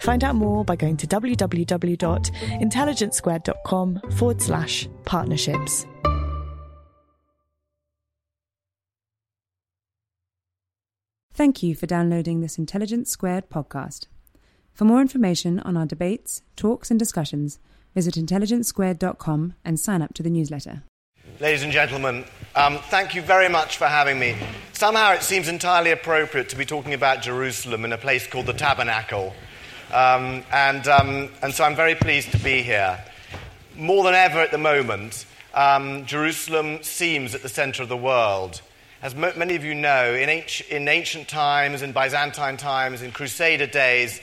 Find out more by going to www.intelligencesquared.com forward slash partnerships. Thank you for downloading this Intelligence Squared podcast. For more information on our debates, talks, and discussions, visit intelligencesquared.com and sign up to the newsletter. Ladies and gentlemen, um, thank you very much for having me. Somehow it seems entirely appropriate to be talking about Jerusalem in a place called the Tabernacle. Um, and, um, and so I'm very pleased to be here. More than ever at the moment, um, Jerusalem seems at the center of the world. As m- many of you know, in, ancient, in ancient times, in Byzantine times, in Crusader days,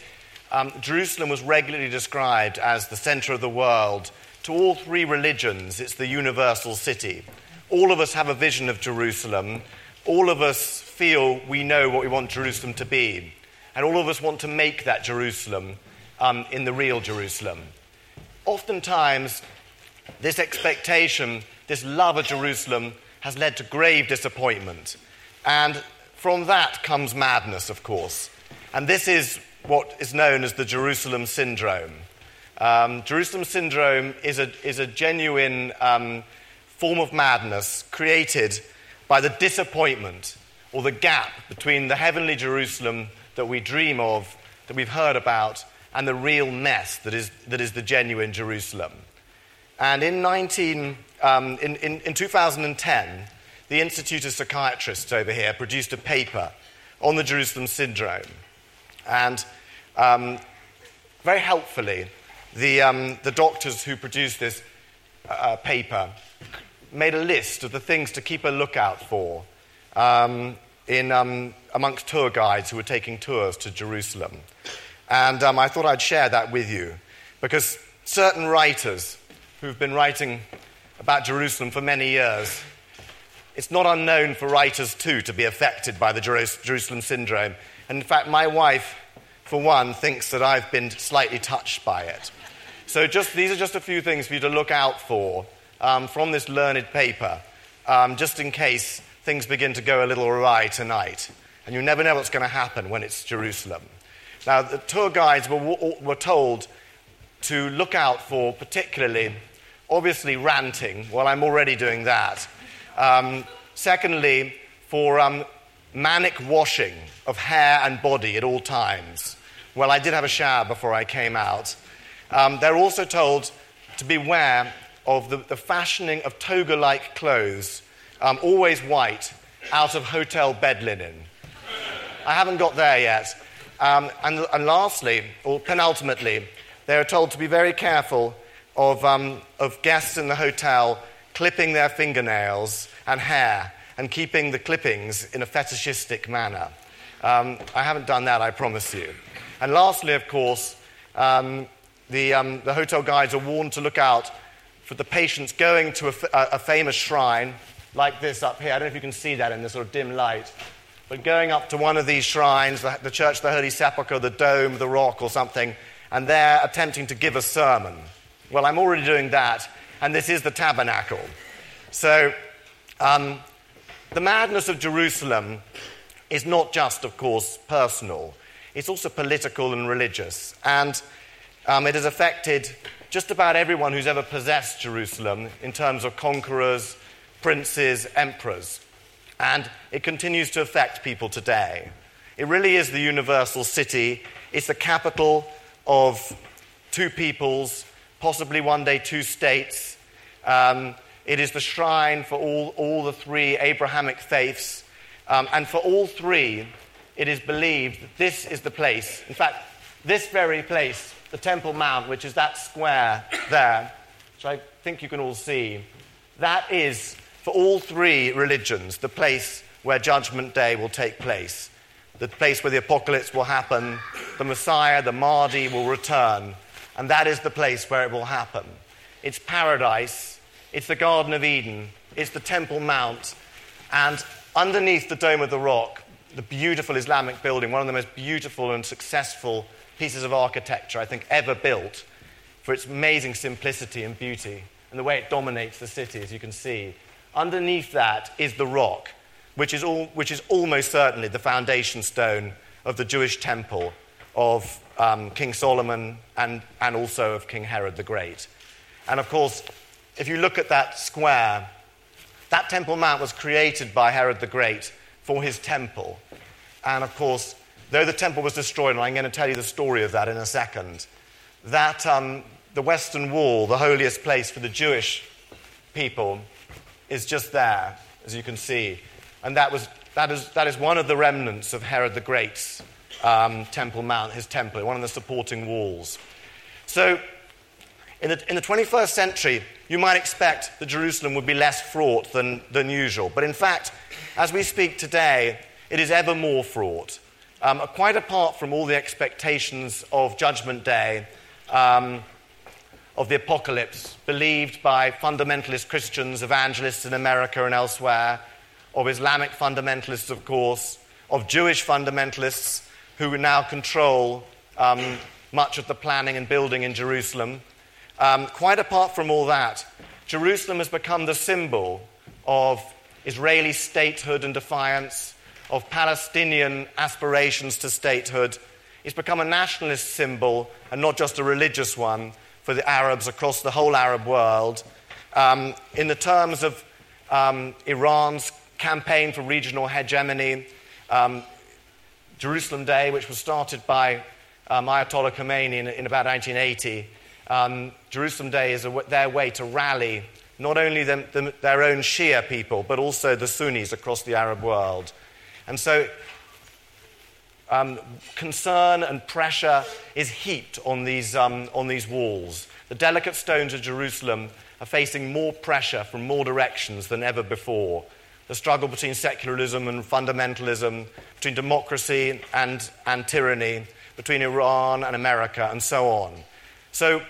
um, Jerusalem was regularly described as the center of the world. To all three religions, it's the universal city. All of us have a vision of Jerusalem. All of us feel we know what we want Jerusalem to be. And all of us want to make that Jerusalem um, in the real Jerusalem. Oftentimes, this expectation, this love of Jerusalem, has led to grave disappointment. And from that comes madness, of course. And this is what is known as the Jerusalem syndrome. Um, Jerusalem syndrome is a, is a genuine um, form of madness created by the disappointment or the gap between the heavenly Jerusalem that we dream of, that we've heard about, and the real mess that is, that is the genuine Jerusalem. And in, 19, um, in, in, in 2010, the Institute of Psychiatrists over here produced a paper on the Jerusalem syndrome. And um, very helpfully, the, um, the doctors who produced this uh, paper made a list of the things to keep a lookout for um, in, um, amongst tour guides who were taking tours to Jerusalem. And um, I thought I'd share that with you because certain writers who've been writing about Jerusalem for many years, it's not unknown for writers too to be affected by the Jerusalem syndrome. And in fact, my wife, for one, thinks that I've been slightly touched by it. So just, these are just a few things for you to look out for um, from this learned paper, um, just in case things begin to go a little awry tonight. And you never know what's going to happen when it's Jerusalem. Now, the tour guides were, were told to look out for particularly, obviously, ranting. Well, I'm already doing that. Um, secondly, for um, manic washing of hair and body at all times. Well, I did have a shower before I came out. Um, they're also told to beware of the, the fashioning of toga like clothes um, always white, out of hotel bed linen. I haven't got there yet. Um, and, and, lastly, or penultimately, they are told to be very careful of, um, of guests in the hotel clipping their fingernails and hair and keeping the clippings in a fetishistic manner. Um, I haven't done that, I promise you. And lastly, of course, um, the, um, the hotel guides are warned to look out for the patients going to a, a famous shrine like this up here. I don't know if you can see that in the sort of dim light. But going up to one of these shrines, the, the Church of the Holy Sepulchre, the Dome, the Rock, or something, and they're attempting to give a sermon. Well, I'm already doing that, and this is the tabernacle. So, um, the madness of Jerusalem is not just, of course, personal, it's also political and religious. And um, it has affected just about everyone who's ever possessed Jerusalem in terms of conquerors, princes, emperors. And it continues to affect people today. It really is the universal city. It's the capital of two peoples, possibly one day two states. Um, it is the shrine for all, all the three Abrahamic faiths. Um, and for all three, it is believed that this is the place. In fact, this very place, the Temple Mount, which is that square there, which I think you can all see, that is, for all three religions, the place where Judgment Day will take place. The place where the apocalypse will happen, the Messiah, the Mahdi will return, and that is the place where it will happen. It's paradise, it's the Garden of Eden, it's the Temple Mount, and underneath the Dome of the Rock, the beautiful Islamic building, one of the most beautiful and successful pieces of architecture I think ever built for its amazing simplicity and beauty and the way it dominates the city, as you can see. Underneath that is the rock, which is, all, which is almost certainly the foundation stone of the Jewish temple of um, King Solomon and, and also of King Herod the Great. And of course, if you look at that square, that Temple Mount was created by Herod the Great for his temple. And of course, though the temple was destroyed, and I'm going to tell you the story of that in a second, that um, the Western Wall, the holiest place for the Jewish people, is just there, as you can see. And that, was, that, is, that is one of the remnants of Herod the Great's um, Temple Mount, his temple, one of the supporting walls. So, in the, in the 21st century, you might expect that Jerusalem would be less fraught than, than usual. But in fact, as we speak today, it is ever more fraught. Um, quite apart from all the expectations of Judgment Day, um, of the apocalypse, believed by fundamentalist Christians, evangelists in America and elsewhere, of Islamic fundamentalists, of course, of Jewish fundamentalists who now control um, much of the planning and building in Jerusalem. Um, quite apart from all that, Jerusalem has become the symbol of Israeli statehood and defiance, of Palestinian aspirations to statehood. It's become a nationalist symbol and not just a religious one for the Arabs across the whole Arab world. Um, in the terms of um, Iran's campaign for regional hegemony, um, Jerusalem Day, which was started by um, Ayatollah Khomeini in, in about 1980, um, Jerusalem Day is a, their way to rally not only them, them, their own Shia people, but also the Sunnis across the Arab world. And so um, concern and pressure is heaped on these, um, on these walls. The delicate stones of Jerusalem are facing more pressure from more directions than ever before. The struggle between secularism and fundamentalism, between democracy and, and tyranny, between Iran and America, and so on. So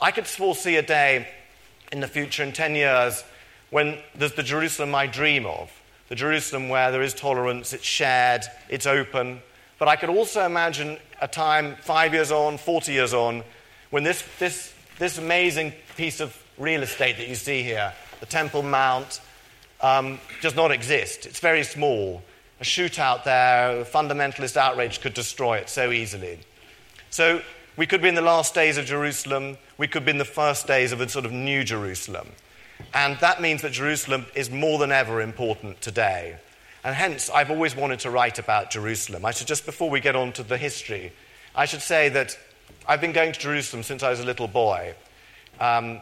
I could foresee a day in the future, in 10 years, when there's the Jerusalem I dream of, the Jerusalem where there is tolerance, it's shared, it's open. But I could also imagine a time, five years on, 40 years on, when this, this, this amazing piece of real estate that you see here, the Temple Mount, um, does not exist. It's very small. A shootout there, a fundamentalist outrage could destroy it so easily. So we could be in the last days of Jerusalem. We could be in the first days of a sort of new Jerusalem. And that means that Jerusalem is more than ever important today. And hence, I've always wanted to write about Jerusalem. I should just, before we get on to the history, I should say that I've been going to Jerusalem since I was a little boy. Um,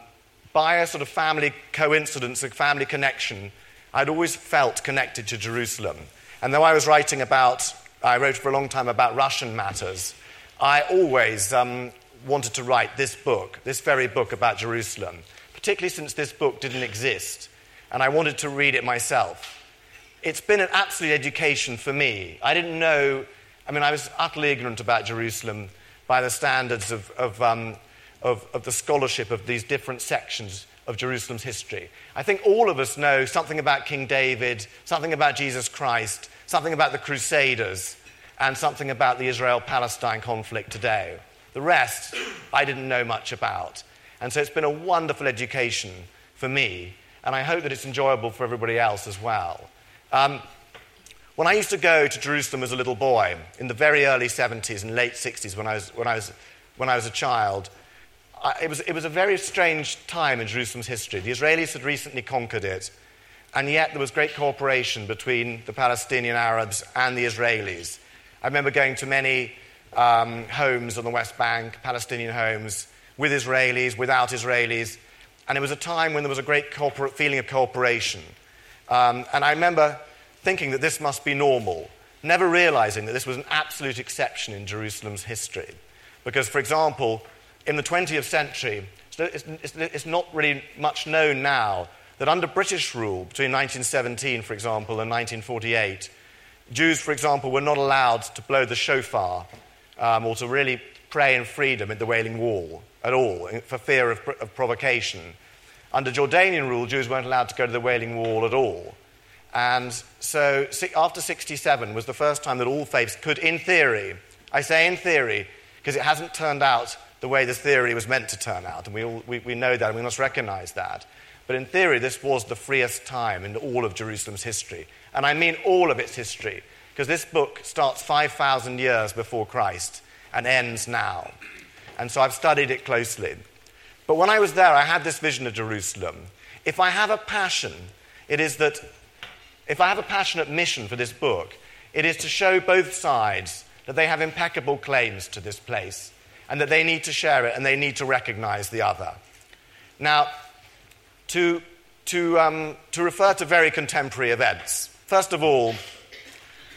by a sort of family coincidence, a family connection, I'd always felt connected to Jerusalem. And though I was writing about, I wrote for a long time about Russian matters, I always um, wanted to write this book, this very book about Jerusalem particularly since this book didn't exist, and I wanted to read it myself. It's been an absolute education for me. I didn't know, I mean, I was utterly ignorant about Jerusalem by the standards of, of, um, of, of the scholarship of these different sections of Jerusalem's history. I think all of us know something about King David, something about Jesus Christ, something about the Crusaders, and something about the Israel Palestine conflict today. The rest, I didn't know much about. And so it's been a wonderful education for me, and I hope that it's enjoyable for everybody else as well. Um, when I used to go to Jerusalem as a little boy, in the very early 70s and late 60s, when I was, when I was, when I was a child, I, it, was, it was a very strange time in Jerusalem's history. The Israelis had recently conquered it, and yet there was great cooperation between the Palestinian Arabs and the Israelis. I remember going to many um, homes on the West Bank, Palestinian homes, with Israelis, without Israelis. And it was a time when there was a great feeling of cooperation. Um, and I remember thinking that this must be normal, never realizing that this was an absolute exception in Jerusalem's history. Because, for example, in the 20th century, it's, it's, it's not really much known now that under British rule, between 1917, for example, and 1948, Jews, for example, were not allowed to blow the shofar um, or to really pray in freedom at the Wailing Wall at all for fear of, of provocation. Under Jordanian rule, Jews weren't allowed to go to the Wailing Wall at all. And so after 67 was the first time that all faiths could, in theory, I say in theory, because it hasn't turned out the way the theory was meant to turn out, and we, all, we, we know that, and we must recognize that. But in theory, this was the freest time in all of Jerusalem's history. And I mean all of its history, because this book starts 5,000 years before Christ and ends now. And so I've studied it closely. But when I was there, I had this vision of Jerusalem. If I have a passion, it is that, if I have a passionate mission for this book, it is to show both sides that they have impeccable claims to this place and that they need to share it and they need to recognize the other. Now, to, to, um, to refer to very contemporary events. First of all,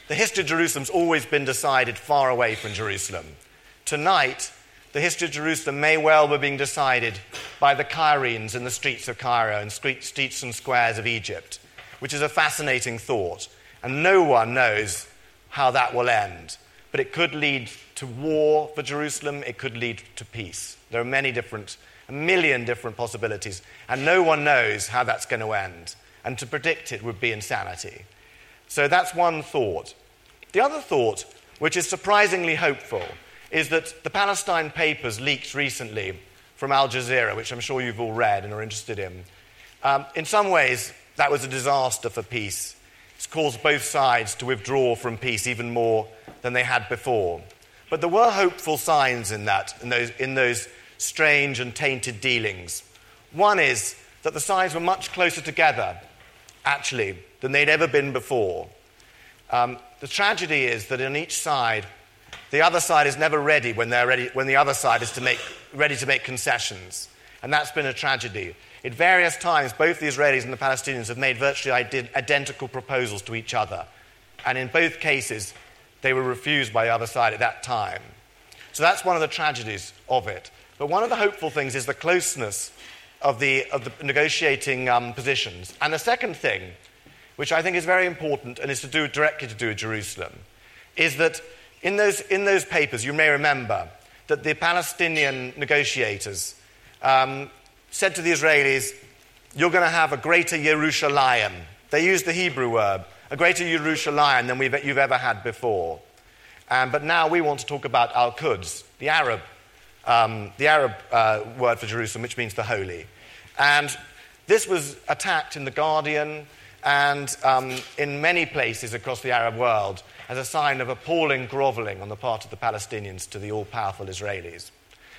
the history of Jerusalem's always been decided far away from Jerusalem. Tonight, the history of Jerusalem may well be being decided by the Cairenes in the streets of Cairo and streets and squares of Egypt, which is a fascinating thought. And no one knows how that will end. But it could lead to war for Jerusalem, it could lead to peace. There are many different a million different possibilities, and no one knows how that's going to end. And to predict it would be insanity. So that's one thought. The other thought, which is surprisingly hopeful, is that the Palestine papers leaked recently from Al Jazeera, which I'm sure you've all read and are interested in. Um, in some ways, that was a disaster for peace. It's caused both sides to withdraw from peace even more than they had before. But there were hopeful signs in that, in those, in those strange and tainted dealings. One is that the sides were much closer together, actually, than they'd ever been before. Um, the tragedy is that on each side, the other side is never ready when, they're ready, when the other side is to make, ready to make concessions. And that's been a tragedy. At various times, both the Israelis and the Palestinians have made virtually identical proposals to each other. And in both cases, they were refused by the other side at that time. So that's one of the tragedies of it. But one of the hopeful things is the closeness of the, of the negotiating um, positions. And the second thing, which I think is very important and is to do directly to do with Jerusalem, is that in those, in those papers, you may remember that the Palestinian negotiators um, said to the Israelis, You're going to have a greater Yerushalayim. They used the Hebrew word, a greater Yerushalayim than you've ever had before. Um, but now we want to talk about Al Quds, the Arab um, the Arab uh, word for Jerusalem, which means the holy. And this was attacked in The Guardian and um, in many places across the Arab world as a sign of appalling groveling on the part of the Palestinians to the all powerful Israelis.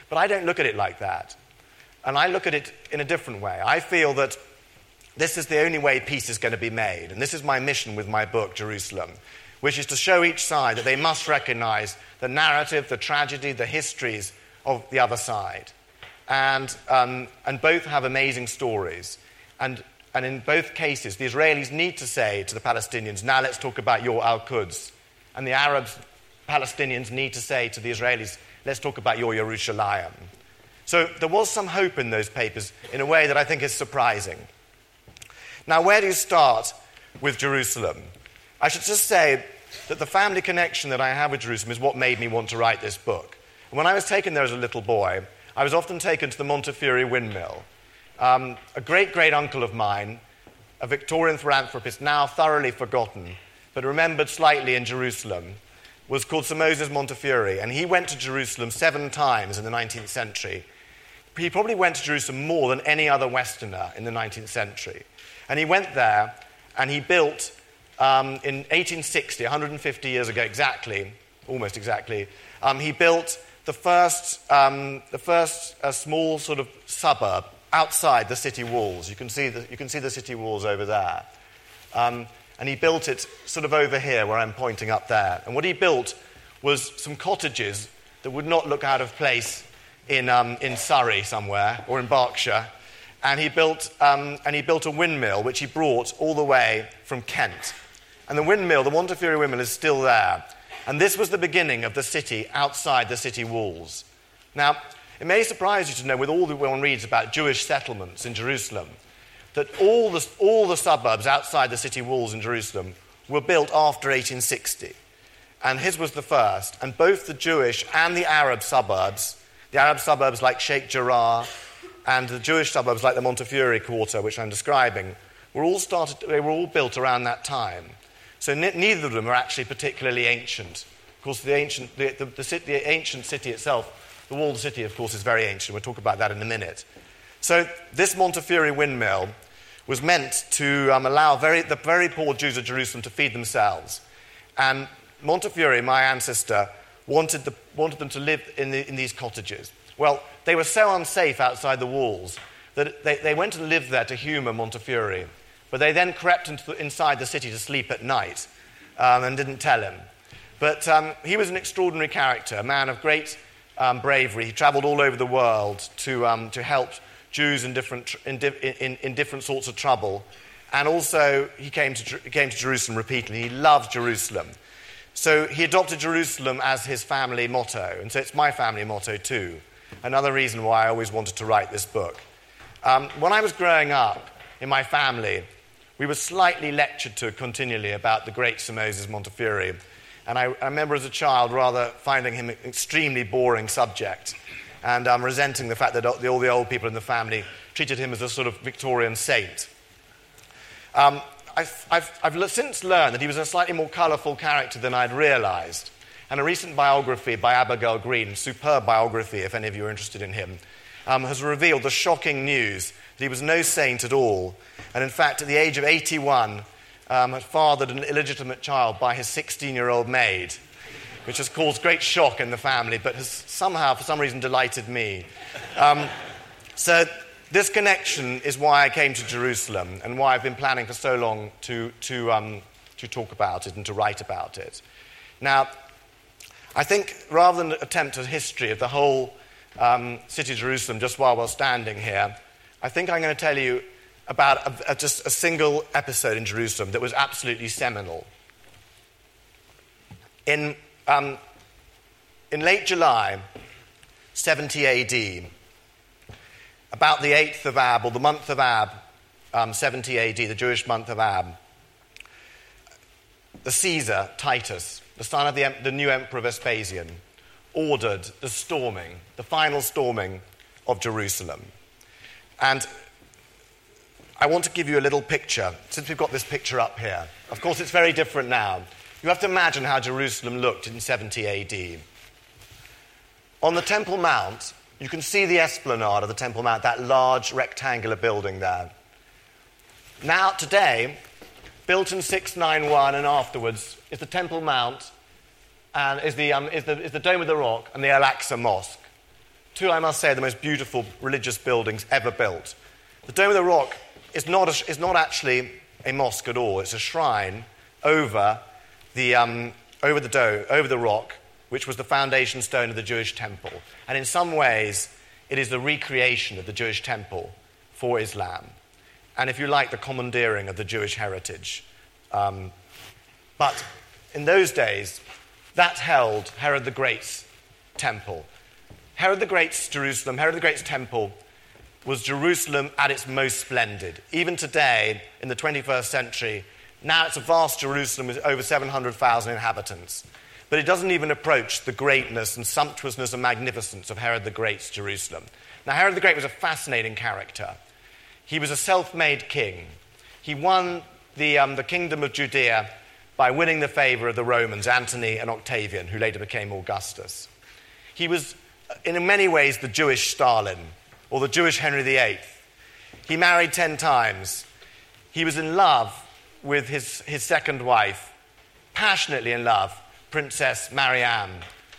But I don't look at it like that. And I look at it in a different way. I feel that this is the only way peace is going to be made. And this is my mission with my book, Jerusalem, which is to show each side that they must recognize the narrative, the tragedy, the histories of the other side. And, um, and both have amazing stories. And, and in both cases, the Israelis need to say to the Palestinians, now let's talk about your Al Quds. And the Arabs, Palestinians, need to say to the Israelis, let's talk about your Yerushalayim. So there was some hope in those papers in a way that I think is surprising. Now, where do you start with Jerusalem? I should just say that the family connection that I have with Jerusalem is what made me want to write this book. When I was taken there as a little boy, I was often taken to the Montefiore windmill. Um, a great great uncle of mine, a Victorian philanthropist now thoroughly forgotten, but remembered slightly in Jerusalem, was called Sir Moses Montefiore, and he went to Jerusalem seven times in the 19th century. He probably went to Jerusalem more than any other Westerner in the 19th century. And he went there and he built um, in 1860, 150 years ago exactly, almost exactly, um, he built the first, um, the first uh, small sort of suburb outside the city walls. You can see the, you can see the city walls over there. Um, and he built it sort of over here where I'm pointing up there. And what he built was some cottages that would not look out of place in, um, in Surrey somewhere, or in Berkshire, and he, built, um, and he built a windmill which he brought all the way from Kent. And the windmill, the Montefiore windmill, is still there. And this was the beginning of the city outside the city walls. Now, it may surprise you to know, with all that one reads about Jewish settlements in Jerusalem, that all the, all the suburbs outside the city walls in Jerusalem were built after 1860. And his was the first. And both the Jewish and the Arab suburbs, the Arab suburbs like Sheikh Jarrah and the Jewish suburbs like the Montefiore quarter, which I'm describing, were all, started, they were all built around that time. So neither of them are actually particularly ancient. Of course, the ancient, the, the, the, the ancient city itself, the walled city, of course, is very ancient. We'll talk about that in a minute. So this Montefiore windmill was meant to um, allow very, the very poor Jews of Jerusalem to feed themselves. And Montefiore, my ancestor, wanted, the, wanted them to live in, the, in, these cottages. Well, they were so unsafe outside the walls that they, they went and lived there to humour Montefiore. But they then crept into, inside the city to sleep at night um, and didn't tell him. But um, he was an extraordinary character, a man of great um, bravery. He travelled all over the world to, um, to help Jews in different, in, in, in, different sorts of trouble. And also, he came to, came to Jerusalem repeatedly. He loved Jerusalem. So he adopted Jerusalem as his family motto. And so it's my family motto too. Another reason why I always wanted to write this book. Um, when I was growing up in my family, we were slightly lectured to continually about the great Sir Moses Montefiore. And I, I remember as a child rather finding him an extremely boring subject and um, resenting the fact that all the old people in the family treated him as a sort of Victorian saint. Um, I've, I've, I've, since learned that he was a slightly more colourful character than I'd realised. And a recent biography by Abigail Green, superb biography if any of you are interested in him, um, has revealed the shocking news that he was no saint at all and in fact, at the age of 81, um, had fathered an illegitimate child by his 16 year old maid, which has caused great shock in the family, but has somehow, for some reason, delighted me. Um, so, this connection is why I came to Jerusalem and why I've been planning for so long to, to, um, to talk about it and to write about it. Now, I think rather than attempt a history of the whole um, city of Jerusalem just while we're standing here, I think I'm going to tell you about a, a, just a single episode in Jerusalem that was absolutely seminal. In, um, in late July, 70 AD, about the 8th of Ab, or the month of Ab, um, 70 AD, the Jewish month of Ab, the Caesar, Titus, the son of the, the new emperor Vespasian, ordered the storming, the final storming of Jerusalem. And I want to give you a little picture, since we've got this picture up here. Of course, it's very different now. You have to imagine how Jerusalem looked in 70 AD. On the Temple Mount, you can see the esplanade of the Temple Mount, that large rectangular building there. Now, today, built in 691 and afterwards, is the Temple Mount and is the, um, is the, is the Dome of the Rock and the Al Aqsa Mosque. Two, I must say, the most beautiful religious buildings ever built. The Dome of the Rock is not, a, is not actually a mosque at all. It's a shrine over the, um, over the dough, over the rock, which was the foundation stone of the Jewish temple. And in some ways, it is the recreation of the Jewish temple for Islam. And if you like, the commandeering of the Jewish heritage. Um, but in those days, that held Herod the Great's temple. Herod the Great's Jerusalem, Herod the Great's temple was Jerusalem at its most splendid. Even today, in the 21st century, now it's a vast Jerusalem with over 700,000 inhabitants. But it doesn't even approach the greatness and sumptuousness and magnificence of Herod the Great's Jerusalem. Now, Herod the Great was a fascinating character. He was a self made king. He won the, um, the kingdom of Judea by winning the favor of the Romans, Antony and Octavian, who later became Augustus. He was, in many ways, the Jewish Stalin or the Jewish Henry VIII. He married 10 times. He was in love with his, his second wife, passionately in love, Princess Mariam,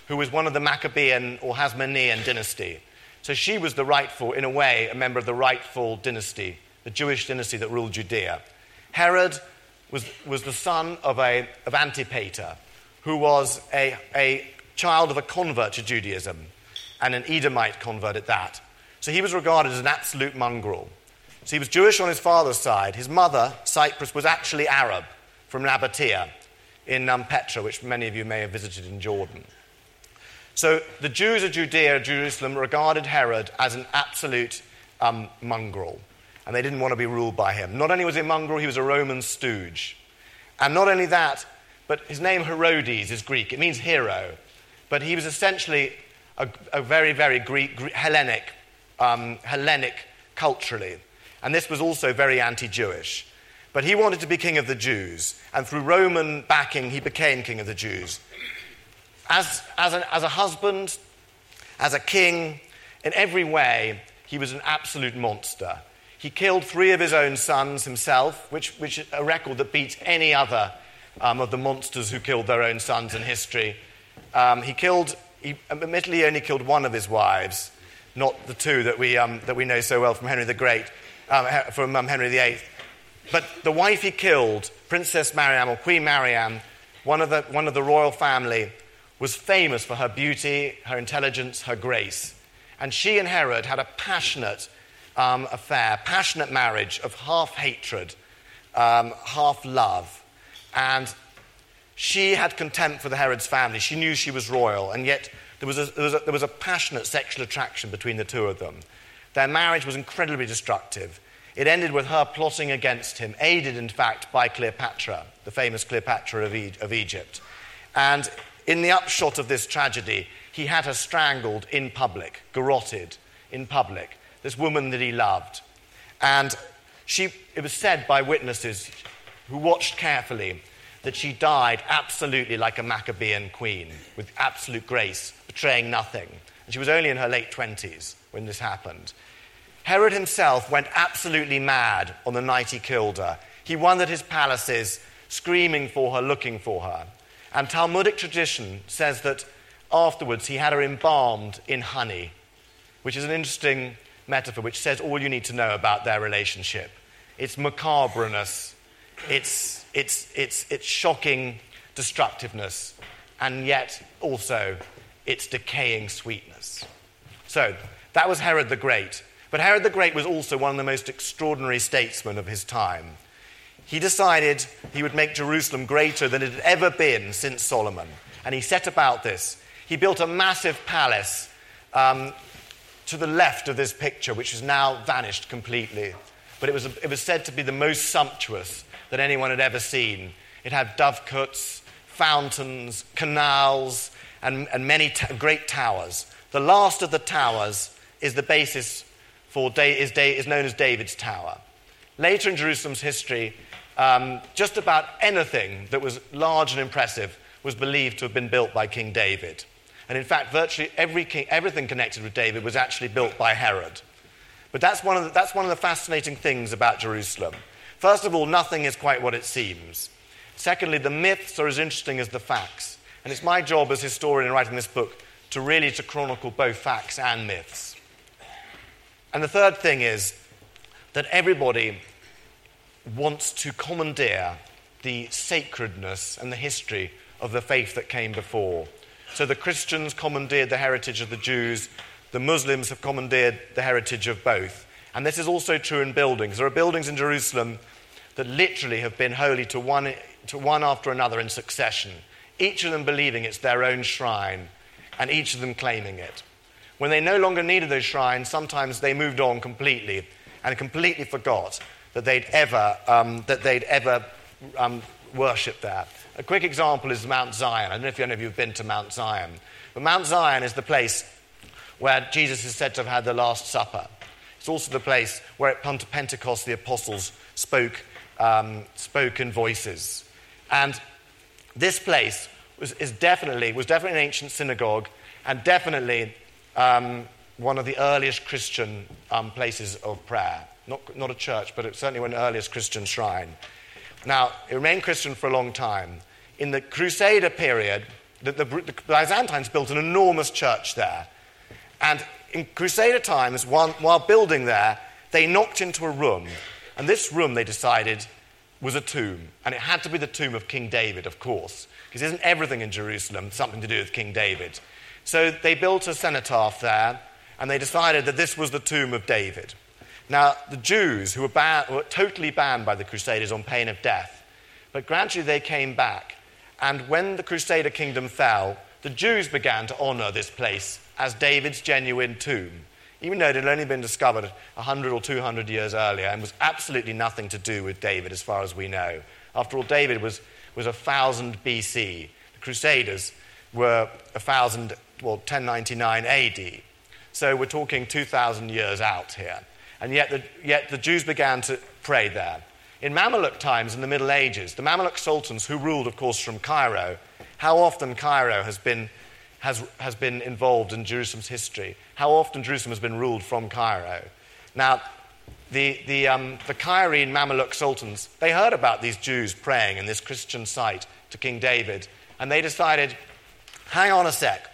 who was one of the Maccabean or Hasmonean dynasty. So she was the rightful, in a way, a member of the rightful dynasty, the Jewish dynasty that ruled Judea. Herod was, was the son of, a, of Antipater, who was a, a child of a convert to Judaism. and an Edomite convert at that. So he was regarded as an absolute mongrel. So he was Jewish on his father's side. His mother, Cypros, was actually Arab from Nabatea in um, Petra, which many of you may have visited in Jordan. So the Jews of Judea, Jerusalem, regarded Herod as an absolute um, mongrel, and they didn't want to be ruled by him. Not only was he a mongrel, he was a Roman stooge. And not only that, but his name Herodes is Greek. It means hero. But he was essentially a, a very, very Greek, Greek Hellenic, um, Hellenic culturally. And this was also very anti Jewish. But he wanted to be king of the Jews, and through Roman backing, he became king of the Jews. As, as, an, as a husband, as a king, in every way, he was an absolute monster. He killed three of his own sons himself, which, which is a record that beats any other um, of the monsters who killed their own sons in history. Um, he killed, he admittedly only killed one of his wives, not the two that we, um, that we know so well from Henry the Great, um, from um, Henry VIII. But the wife he killed, Princess Mariam or Queen Mariam, one of the, one of the royal family, was famous for her beauty, her intelligence, her grace. And she and Herod had a passionate um, affair, passionate marriage of half hatred, um, half love. And she had contempt for the Herod's family. She knew she was royal, and yet there was, a, there, was a, there was a passionate sexual attraction between the two of them. Their marriage was incredibly destructive. It ended with her plotting against him, aided, in fact, by Cleopatra, the famous Cleopatra of, e- of Egypt. And in the upshot of this tragedy, he had her strangled in public, garroted in public, this woman that he loved. And she, it was said by witnesses who watched carefully that she died absolutely like a Maccabean queen, with absolute grace, betraying nothing. And she was only in her late 20s when this happened. Herod himself went absolutely mad on the night he killed her. He wandered his palaces, screaming for her, looking for her. And Talmudic tradition says that afterwards he had her embalmed in honey, which is an interesting metaphor which says all you need to know about their relationship. It's macabreness, it's, it's, it's, it's shocking destructiveness, and yet also its decaying sweetness. So, that was Herod the Great. But Herod the Great was also one of the most extraordinary statesmen of his time. He decided he would make Jerusalem greater than it had ever been since Solomon. And he set about this. He built a massive palace um, to the left of this picture, which has now vanished completely. But it was, it was said to be the most sumptuous that anyone had ever seen. It had dovecotes, fountains, canals, and, and many great towers. The last of the towers is the basis for is, is known as David's Tower. Later in Jerusalem's history, um, just about anything that was large and impressive was believed to have been built by King David. And in fact, virtually every king, everything connected with David was actually built by Herod. But that's one, of the, that's one of the fascinating things about Jerusalem. First of all, nothing is quite what it seems. Secondly, the myths are as interesting as the facts. And it's my job as historian in writing this book to really to chronicle both facts and myths. And the third thing is that everybody wants to commandeer the sacredness and the history of the faith that came before. So the Christians commandeered the heritage of the Jews, the Muslims have commandeered the heritage of both. And this is also true in buildings. There are buildings in Jerusalem that literally have been holy to one, to one after another in succession, each of them believing it's their own shrine, and each of them claiming it. When they no longer needed those shrines, sometimes they moved on completely and completely forgot that they'd ever, um, that they'd ever um, worshipped there. A quick example is Mount Zion. I don't know if any of you have been to Mount Zion, but Mount Zion is the place where Jesus is said to have had the Last Supper. It's also the place where at Pentecost the apostles spoke, um, spoke in voices. And this place was, is definitely, was definitely an ancient synagogue and definitely um, one of the earliest Christian um, places of prayer. Not, not a church, but certainly one earliest Christian shrine. Now, it remained Christian for a long time. In the Crusader period, the, the, the Byzantines built an enormous church there. And in Crusader times, while, while building there, they knocked into a room. And this room, they decided, was a tomb. And it had to be the tomb of King David, of course, because isn't everything in Jerusalem something to do with King David? So they built a cenotaph there, and they decided that this was the tomb of David. Now, the Jews, who were, were totally banned by the Crusaders on pain of death, but gradually they came back. And when the Crusader kingdom fell, the Jews began to honor this place as David's genuine tomb, even though it had only been discovered 100 or 200 years earlier and was absolutely nothing to do with David as far as we know. After all, David was, was 1000 BC. The Crusaders were 1000, well, 1099 AD. So we're talking 2,000 years out here. And yet the, yet the Jews began to pray there. In Mamluk times, in the Middle Ages, the Mamluk sultans, who ruled, of course, from Cairo, how often Cairo has been, has, has been involved in Jerusalem's history, how often Jerusalem has been ruled from Cairo. Now, the, the, um, the Cairene Mamluk sultans, they heard about these Jews praying in this Christian site to King David, and they decided, hang on a sec.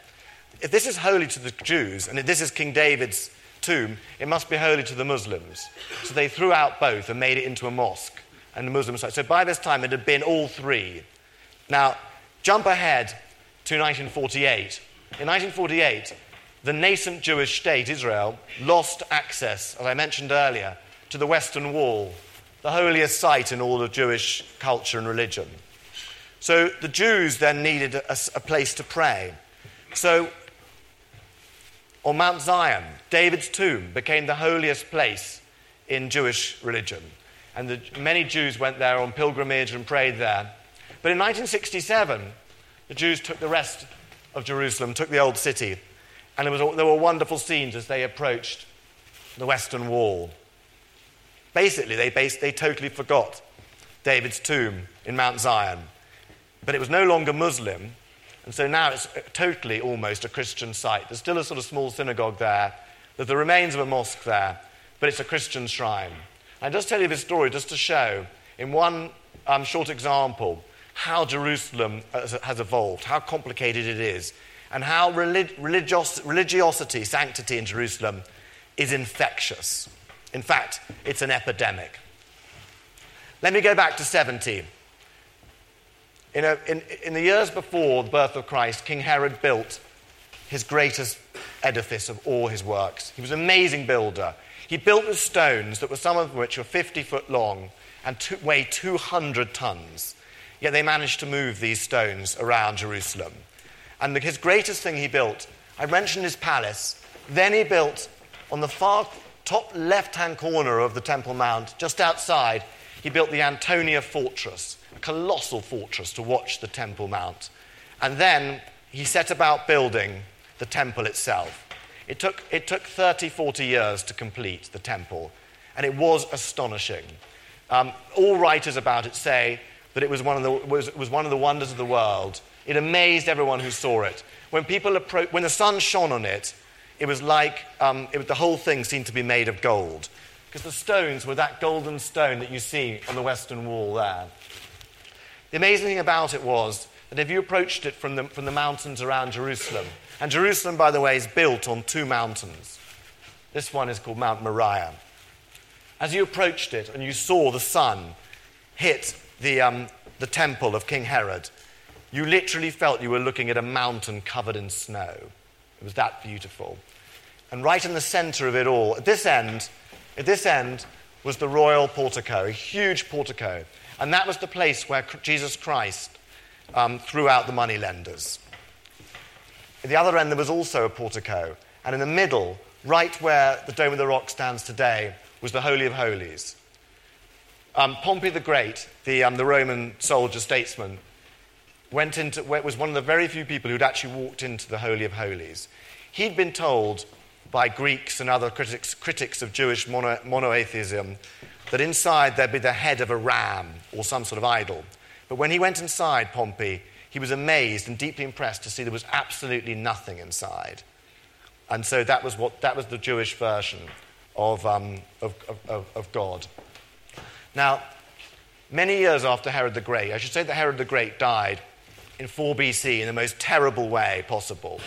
If this is holy to the Jews, and if this is King David's tomb, it must be holy to the Muslims. So they threw out both and made it into a mosque and the Muslim site. So by this time, it had been all three. Now, jump ahead to 1948. In 1948, the nascent Jewish state, Israel, lost access, as I mentioned earlier, to the Western Wall, the holiest site in all of Jewish culture and religion. So the Jews then needed a, a place to pray. So on Mount Zion, David's tomb became the holiest place in Jewish religion. And the, many Jews went there on pilgrimage and prayed there. But in 1967, the Jews took the rest of Jerusalem, took the old city, and was, there were wonderful scenes as they approached the Western Wall. Basically, they, based, they totally forgot David's tomb in Mount Zion. But it was no longer Muslim, and so now it's totally almost a Christian site. There's still a sort of small synagogue there. There's the remains of a mosque there, but it's a Christian shrine. I just tell you this story just to show, in one um, short example, how Jerusalem has evolved, how complicated it is, and how relig- religios- religiosity, sanctity in Jerusalem is infectious. In fact, it's an epidemic. Let me go back to 70. In, a, in, in the years before the birth of Christ, King Herod built his greatest edifice of all his works. He was an amazing builder. He built with stones that were some of which were 50 foot long and two, weighed 200 tons. Yet they managed to move these stones around Jerusalem. And the, his greatest thing he built, I mentioned his palace. Then he built on the far top left hand corner of the Temple Mount, just outside, he built the Antonia Fortress a colossal fortress to watch the Temple Mount. And then he set about building the temple itself. It took, it took 30, 40 years to complete the temple, and it was astonishing. Um, all writers about it say that it was one, of the, was, was one of the wonders of the world. It amazed everyone who saw it. When, people appro- when the sun shone on it, it was like um, it, the whole thing seemed to be made of gold. Because the stones were that golden stone that you see on the western wall there. The amazing thing about it was that if you approached it from the, from the mountains around Jerusalem, and Jerusalem, by the way, is built on two mountains. This one is called Mount Moriah. As you approached it and you saw the sun hit the, um, the temple of King Herod, you literally felt you were looking at a mountain covered in snow. It was that beautiful. And right in the center of it all, at this end, at this end was the royal portico, a huge portico. And that was the place where Jesus Christ um, threw out the moneylenders. At the other end, there was also a portico. And in the middle, right where the Dome of the Rock stands today, was the Holy of Holies. Um, Pompey the Great, the, um, the Roman soldier statesman, went into, was one of the very few people who'd actually walked into the Holy of Holies. He'd been told by Greeks and other critics, critics of Jewish mono, monotheism that inside there'd be the head of a ram or some sort of idol. But when he went inside Pompey, he was amazed and deeply impressed to see there was absolutely nothing inside. And so that was, what, that was the Jewish version of, um, of, of, of God. Now, many years after Herod the Great, I should say that Herod the Great died in 4 BC in the most terrible way possible.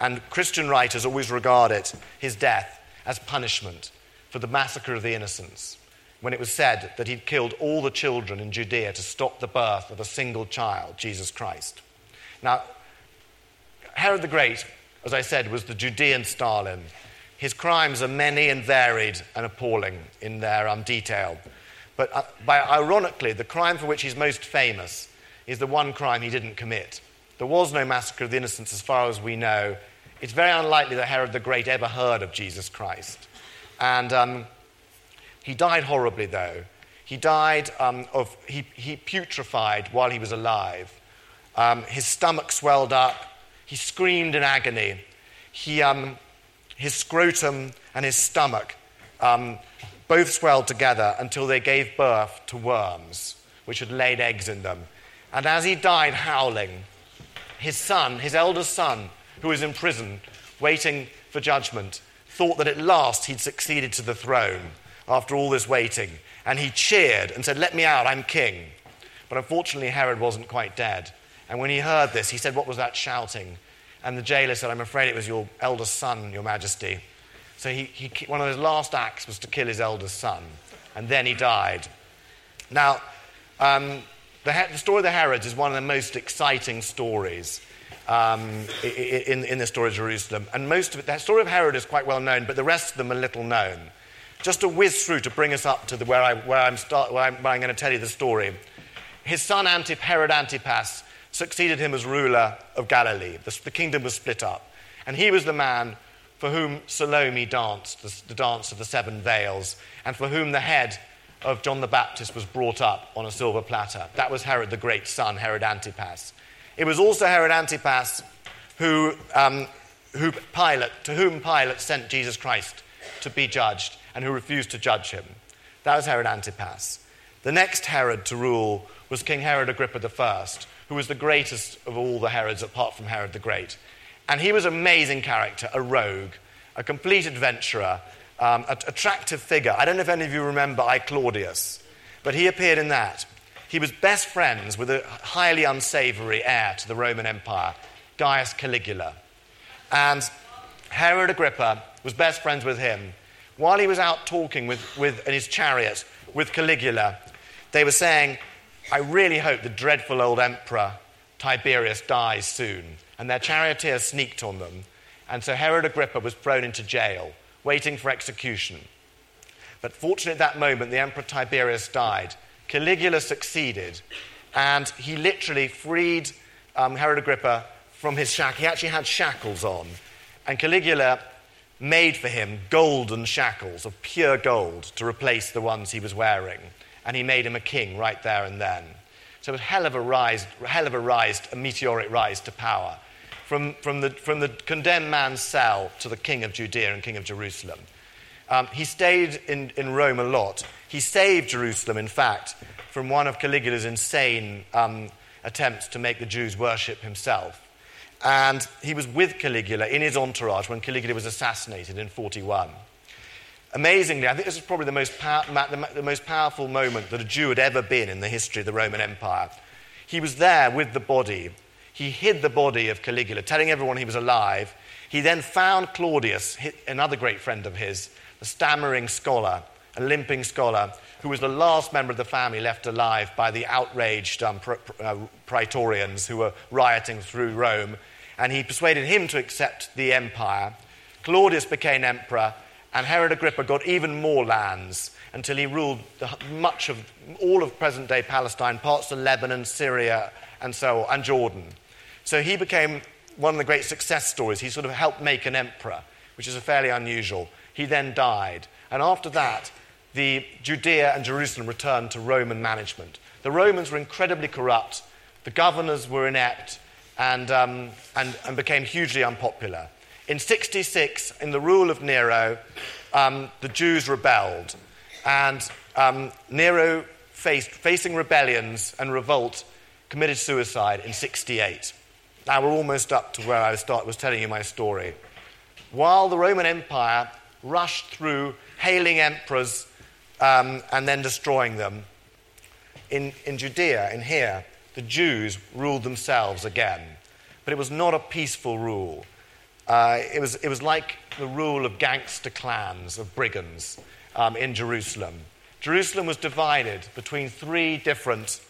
And Christian writers always regard it, his death, as punishment for the massacre of the innocents when it was said that he'd killed all the children in Judea to stop the birth of a single child, Jesus Christ. Now, Herod the Great, as I said, was the Judean Stalin. His crimes are many and varied and appalling in their um, detail. But uh, by, ironically, the crime for which he's most famous is the one crime he didn't commit. There was no massacre of the innocents as far as we know. It's very unlikely that Herod the Great ever heard of Jesus Christ. And um, he died horribly, though. He died um, of, he, he, putrefied while he was alive. Um, his stomach swelled up. He screamed in agony. He, um, his scrotum and his stomach um, both swelled together until they gave birth to worms, which had laid eggs in them. And as he died howling, his son, his eldest son, who was in prison waiting for judgment, thought that at last he'd succeeded to the throne after all this waiting. And he cheered and said, Let me out, I'm king. But unfortunately, Herod wasn't quite dead. And when he heard this, he said, What was that shouting? And the jailer said, I'm afraid it was your eldest son, Your Majesty. So he, he, one of his last acts was to kill his eldest son. And then he died. Now, um, the, the, story of the Herods is one of the most exciting stories um, in, in the story of Jerusalem. And most of it, the story of Herod is quite well known, but the rest of them are little known. Just to whiz through to bring us up to the, where, I, where, I'm start, where, I'm, where I'm going to tell you the story. His son Antip, Herod Antipas succeeded him as ruler of Galilee. The, the kingdom was split up. And he was the man for whom Salome danced, the, the dance of the seven veils, and for whom the head of John the Baptist was brought up on a silver platter. That was Herod the Great's son, Herod Antipas. It was also Herod Antipas who, um, who Pilate, to whom Pilate sent Jesus Christ to be judged and who refused to judge him. That was Herod Antipas. The next Herod to rule was King Herod Agrippa I, who was the greatest of all the Herods apart from Herod the Great. And he was an amazing character, a rogue, a complete adventurer, um, an attractive figure. I don't know if any of you remember I Claudius, but he appeared in that. He was best friends with a highly unsavory heir to the Roman Empire, Gaius Caligula. And Herod Agrippa was best friends with him. While he was out talking with, with, in his chariot with Caligula, they were saying, I really hope the dreadful old emperor Tiberius dies soon and their charioteer sneaked on them. And so Herod Agrippa was thrown into jail, waiting for execution. But fortunately, at that moment, the Emperor Tiberius died. Caligula succeeded, and he literally freed um, Herod Agrippa from his shackles. He actually had shackles on. And Caligula made for him golden shackles of pure gold to replace the ones he was wearing. And he made him a king right there and then. So it was hell of a rise, hell of a rise, a meteoric rise to power from, from, the, from the condemned man's cell to the king of Judea and king of Jerusalem. Um, he stayed in, in Rome a lot. He saved Jerusalem, in fact, from one of Caligula's insane um, attempts to make the Jews worship himself. And he was with Caligula in his entourage when Caligula was assassinated in 41. Amazingly, I think this is probably the most, pow- the, the most powerful moment that a Jew had ever been in the history of the Roman Empire. He was there with the body he hid the body of Caligula, telling everyone he was alive. He then found Claudius, another great friend of his, the stammering scholar, a limping scholar, who was the last member of the family left alive by the outraged um, pr- uh, praetorians who were rioting through Rome. And he persuaded him to accept the empire. Claudius became emperor, and Herod Agrippa got even more lands until he ruled the, much of all of present day Palestine, parts of Lebanon, Syria, and so on, and Jordan. So he became one of the great success stories. He sort of helped make an emperor, which is a fairly unusual. He then died. And after that, the Judea and Jerusalem returned to Roman management. The Romans were incredibly corrupt, the governors were inept, and, um, and, and became hugely unpopular. In 66, in the rule of Nero, um, the Jews rebelled, and um, Nero faced facing rebellions and revolt, committed suicide in 68. Now we're almost up to where I start, was telling you my story. While the Roman Empire rushed through hailing emperors um, and then destroying them, in, in Judea, in here, the Jews ruled themselves again. But it was not a peaceful rule. Uh, it, was, it was like the rule of gangster clans, of brigands um, in Jerusalem. Jerusalem was divided between three different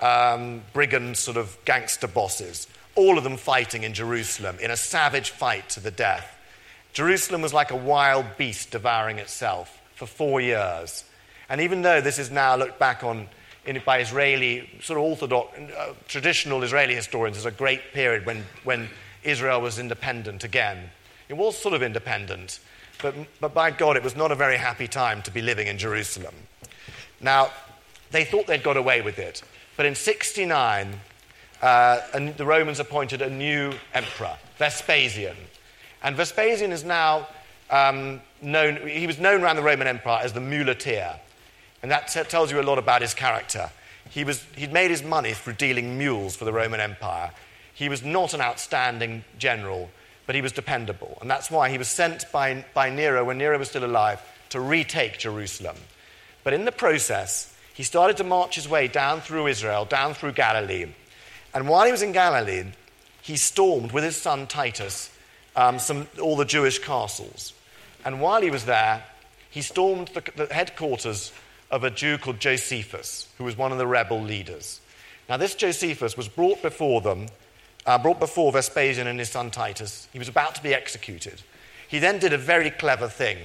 um, brigand sort of gangster bosses all of them fighting in Jerusalem in a savage fight to the death. Jerusalem was like a wild beast devouring itself for four years. And even though this is now looked back on in, by Israeli, sort of orthodox, uh, traditional Israeli historians as a great period when, when Israel was independent again, it was sort of independent, but, but by God, it was not a very happy time to be living in Jerusalem. Now, they thought they'd got away with it, but in 69, uh, and the Romans appointed a new emperor, Vespasian. And Vespasian is now um, known, he was known around the Roman Empire as the muleteer. And that t- tells you a lot about his character. He was, he'd made his money through dealing mules for the Roman Empire. He was not an outstanding general, but he was dependable. And that's why he was sent by, by Nero, when Nero was still alive, to retake Jerusalem. But in the process, he started to march his way down through Israel, down through Galilee. And while he was in Galilee, he stormed with his son Titus um, some, all the Jewish castles. And while he was there, he stormed the, the headquarters of a Jew called Josephus, who was one of the rebel leaders. Now, this Josephus was brought before them uh, brought before Vespasian and his son Titus. He was about to be executed. He then did a very clever thing.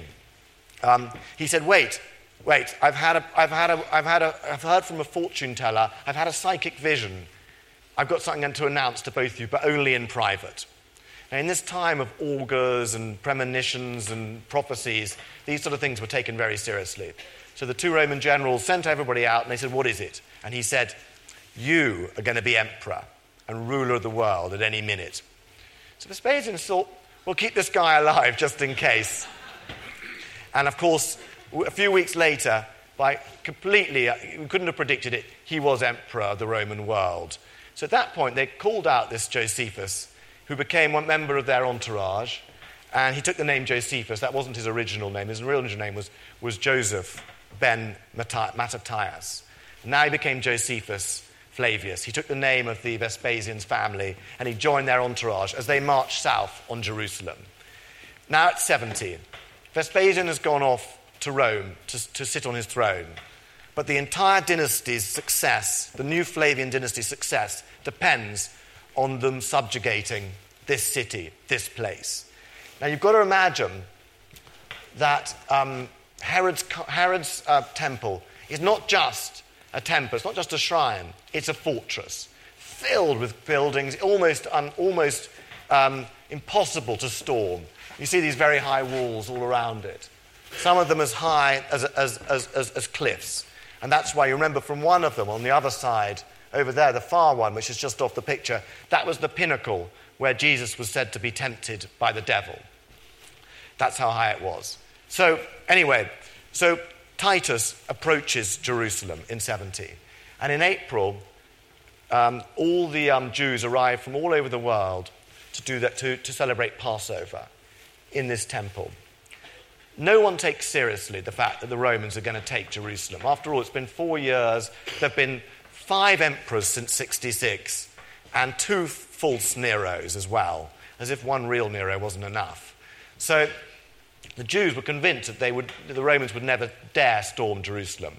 Um, he said, Wait, wait, I've, had a, I've, had a, I've, had a, I've heard from a fortune teller, I've had a psychic vision. I've got something to announce to both of you, but only in private. Now, in this time of augurs and premonitions and prophecies, these sort of things were taken very seriously. So the two Roman generals sent everybody out and they said, What is it? And he said, You are going to be emperor and ruler of the world at any minute. So Vespasian thought, we'll keep this guy alive just in case. And of course, a few weeks later, by completely, uh, we couldn't have predicted it, he was emperor of the Roman world. So at that point, they called out this Josephus, who became one member of their entourage, and he took the name Josephus. That wasn't his original name. His real original name was, was Joseph ben Mattathias. Now he became Josephus, Flavius. He took the name of the Vespasian's family and he joined their entourage as they marched south on Jerusalem. Now at 70, Vespasian has gone off to Rome to, to sit on his throne. But the entire dynasty's success, the new Flavian dynasty's success, depends on them subjugating this city, this place. Now you've got to imagine that um, Herod's, Herod's uh, temple is not just a temple. It's not just a shrine, it's a fortress filled with buildings, almost, un, almost um, impossible to storm. You see these very high walls all around it, some of them as high as, as, as, as, as cliffs. And that's why you remember from one of them on the other side, over there, the far one, which is just off the picture, that was the pinnacle where Jesus was said to be tempted by the devil. That's how high it was. So, anyway, so Titus approaches Jerusalem in 70. And in April, um, all the um, Jews arrive from all over the world to, do that, to, to celebrate Passover in this temple. No one takes seriously the fact that the Romans are going to take Jerusalem. After all, it's been four years. There have been five emperors since 66 and two false Neros as well, as if one real Nero wasn't enough. So the Jews were convinced that they would, the Romans would never dare storm Jerusalem.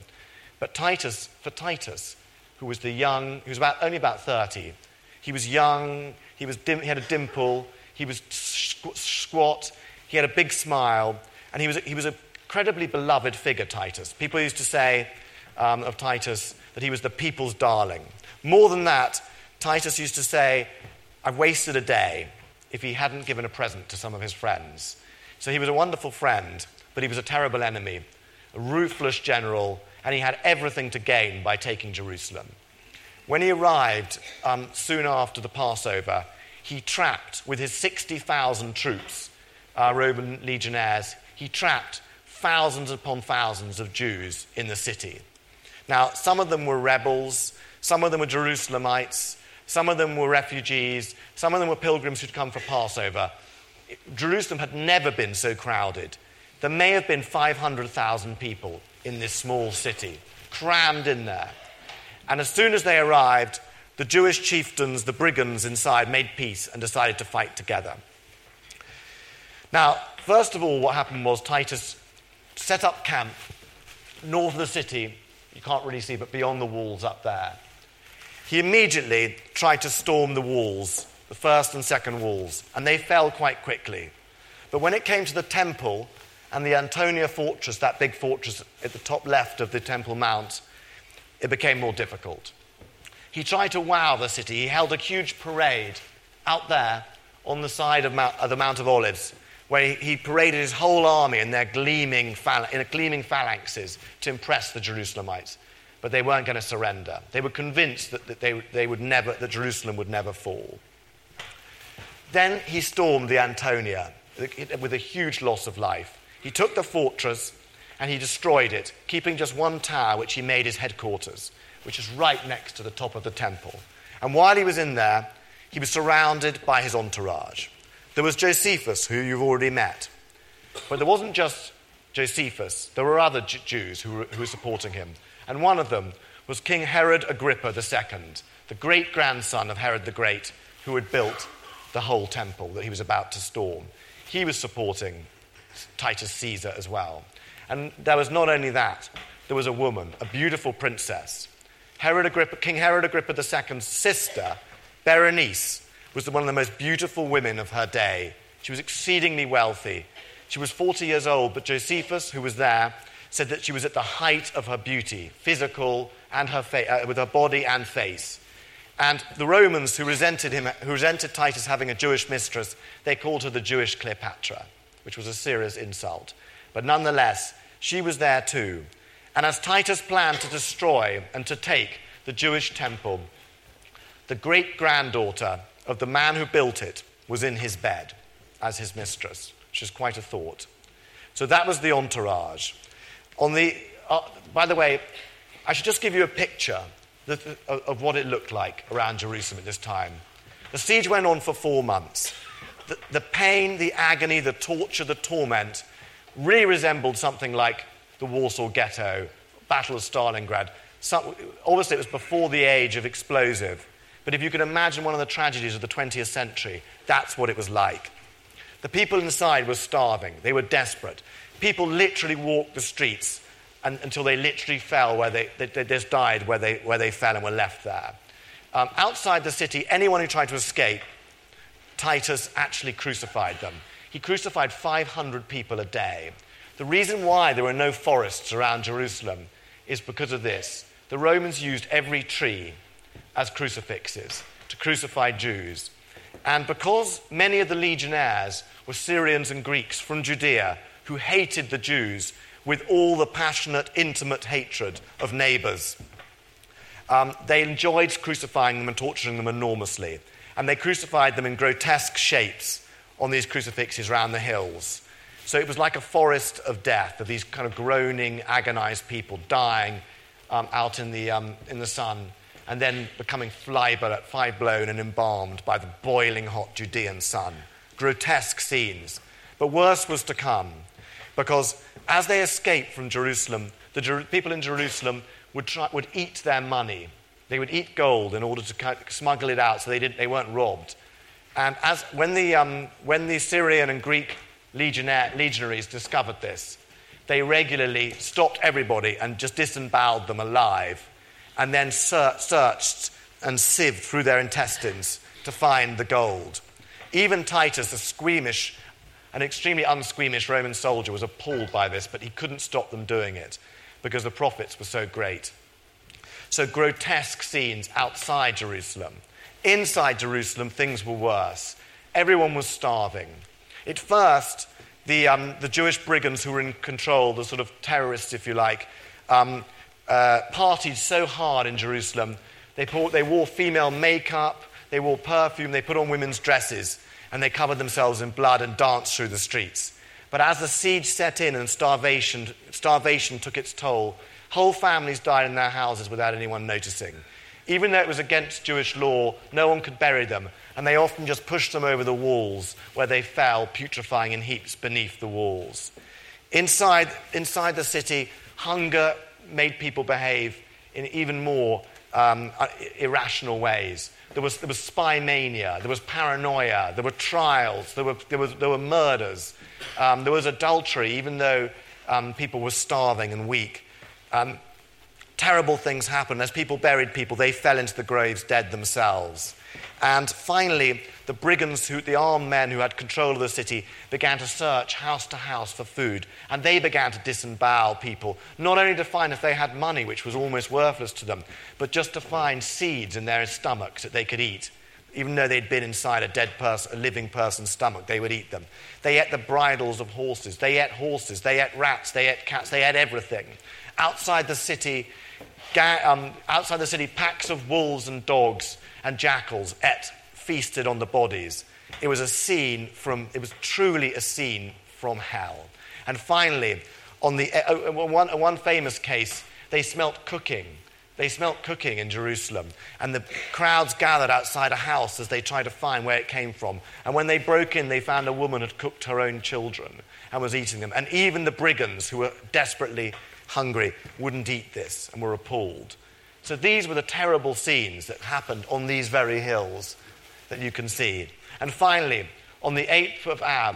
But Titus, for Titus, who was the young, he was about, only about 30, he was young, he, was dim, he had a dimple, he was squat, he had a big smile, and he was, he was an incredibly beloved figure, Titus. People used to say um, of Titus that he was the people's darling. More than that, Titus used to say, I've wasted a day if he hadn't given a present to some of his friends. So he was a wonderful friend, but he was a terrible enemy, a ruthless general, and he had everything to gain by taking Jerusalem. When he arrived um, soon after the Passover, he trapped, with his 60,000 troops, uh, Roman legionnaires, he trapped thousands upon thousands of Jews in the city. Now, some of them were rebels, some of them were Jerusalemites, some of them were refugees, some of them were pilgrims who'd come for Passover. Jerusalem had never been so crowded. There may have been 500,000 people in this small city, crammed in there. And as soon as they arrived, the Jewish chieftains, the brigands inside, made peace and decided to fight together. Now, first of all, what happened was Titus set up camp north of the city. You can't really see, but beyond the walls up there. He immediately tried to storm the walls the first and second walls, and they fell quite quickly. But when it came to the temple and the Antonia fortress, that big fortress at the top left of the Temple Mount, it became more difficult. He tried to wow the city. He held a huge parade out there on the side of, Mount, of the Mount of Olives, where he, paraded his whole army in their gleaming, in gleaming phalanxes to impress the Jerusalemites. But they weren't going to surrender. They were convinced that, that, they, they would never, that Jerusalem would never fall. Then he stormed the Antonia with a huge loss of life. He took the fortress and he destroyed it, keeping just one tower, which he made his headquarters, which is right next to the top of the temple. And while he was in there, he was surrounded by his entourage. There was Josephus, who you've already met. But there wasn't just Josephus, there were other Jews who were, who were supporting him. And one of them was King Herod Agrippa II, the great grandson of Herod the Great, who had built the whole temple that he was about to storm. He was supporting Titus Caesar as well. And there was not only that, there was a woman, a beautiful princess. Herod Agrippa, King Herod Agrippa II's sister, Berenice, was one of the most beautiful women of her day. She was exceedingly wealthy. She was 40 years old, but Josephus, who was there, said that she was at the height of her beauty, physical and her fa- uh, with her body and face. And the Romans who resented him, who resented Titus having a Jewish mistress, they called her the Jewish Cleopatra, which was a serious insult. But nonetheless, she was there too. And as Titus planned to destroy and to take the Jewish temple, the great granddaughter of the man who built it was in his bed as his mistress, which is quite a thought. So that was the entourage. On the, uh, by the way, I should just give you a picture of what it looked like around Jerusalem at this time. The siege went on for four months. The, the pain, the agony, the torture, the torment really resembled something like the Warsaw Ghetto, Battle of Stalingrad. Some, obviously, it was before the age of explosive. But if you can imagine one of the tragedies of the 20th century, that's what it was like. The people inside were starving, they were desperate. People literally walked the streets and, until they literally fell where they, they, they, just died where they, where they fell and were left there. Um, outside the city, anyone who tried to escape, Titus actually crucified them. He crucified 500 people a day. The reason why there were no forests around Jerusalem is because of this. The Romans used every tree as crucifixes to crucify Jews. And because many of the legionnaires were Syrians and Greeks from Judea who hated the Jews with all the passionate, intimate hatred of neighbors. Um, they enjoyed crucifying them and torturing them enormously. And they crucified them in grotesque shapes on these crucifixes around the hills. So it was like a forest of death, of these kind of groaning, agonized people dying um, out in the, um, in the sun and then becoming fly blown and embalmed by the boiling hot Judean sun. Grotesque scenes. But worse was to come because as they escaped from Jerusalem, the Jer- people in Jerusalem would, try, would eat their money. They would eat gold in order to smuggle it out so they, didn't, they weren't robbed. And as, when, the, um, when the Syrian and Greek legionaries discovered this, they regularly stopped everybody and just disemboweled them alive, and then ser- searched and sieved through their intestines to find the gold. Even Titus, a squeamish an extremely unsqueamish Roman soldier was appalled by this, but he couldn't stop them doing it because the profits were so great. So, grotesque scenes outside Jerusalem. Inside Jerusalem, things were worse. Everyone was starving. At first, the, um, the Jewish brigands who were in control, the sort of terrorists, if you like, um, uh, partied so hard in Jerusalem. They, they wore female makeup, they wore perfume, they put on women's dresses and they covered themselves in blood and danced through the streets. But as the siege set in and starvation, starvation took its toll, whole families died in their houses without anyone noticing. Even though it was against Jewish law, no one could bury them, and they often just pushed them over the walls where they fell, putrefying in heaps beneath the walls. Inside, inside the city, hunger made people behave in even more um, irrational ways. There was, there was spy mania, there was paranoia, there were trials, there were, there was, there were murders, um, there was adultery, even though um, people were starving and weak. Um, terrible things happened. As people buried people, they fell into the graves dead themselves. And finally, the brigands, who, the armed men who had control of the city, began to search house to house for food. And they began to disembowel people, not only to find if they had money, which was almost worthless to them, but just to find seeds in their stomachs that they could eat. Even though they'd been inside a dead person, a living person's stomach, they would eat them. They ate the bridles of horses. They ate horses. They ate rats. They ate cats. They ate everything. Outside the city, um, outside the city, packs of wolves and dogs and jackals ate, feasted on the bodies. It was a scene from, it was truly a scene from hell. And finally, on the, uh, uh one, one famous case, they smelt cooking. They smelt cooking in Jerusalem, and the crowds gathered outside a house as they tried to find where it came from. And when they broke in, they found a woman had cooked her own children and was eating them. And even the brigands, who were desperately hungry, wouldn't eat this and were appalled. So these were the terrible scenes that happened on these very hills that you can see. And finally, on the 8th of Ab,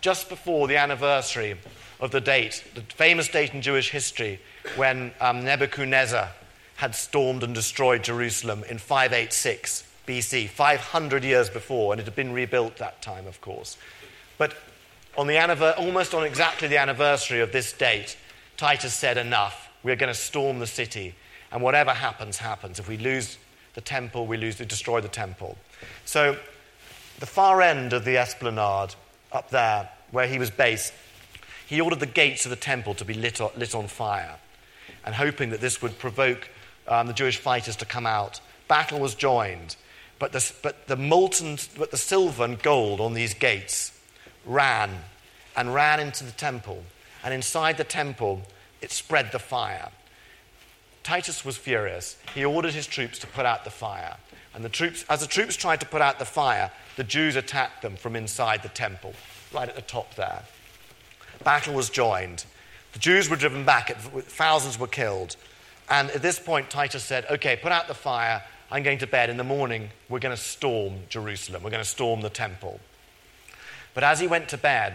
just before the anniversary of the date, the famous date in Jewish history when um, Nebuchadnezzar had stormed and destroyed Jerusalem in 586 BC, 500 years before, and it had been rebuilt that time, of course. But on the almost on exactly the anniversary of this date, Titus said, Enough, we're going to storm the city and whatever happens, happens. If we lose the temple, we lose, we destroy the temple. So, the far end of the esplanade, up there, where he was based, he ordered the gates of the temple to be lit, lit on fire, and hoping that this would provoke um, the Jewish fighters to come out. Battle was joined, but the, but the molten, but the silver and gold on these gates ran and ran into the temple, and inside the temple it spread the fire. Titus was furious. He ordered his troops to put out the fire. And the troops, as the troops tried to put out the fire, the Jews attacked them from inside the temple, right at the top there. Battle was joined. The Jews were driven back, thousands were killed. And at this point, Titus said, Okay, put out the fire. I'm going to bed. In the morning, we're going to storm Jerusalem. We're going to storm the temple. But as he went to bed,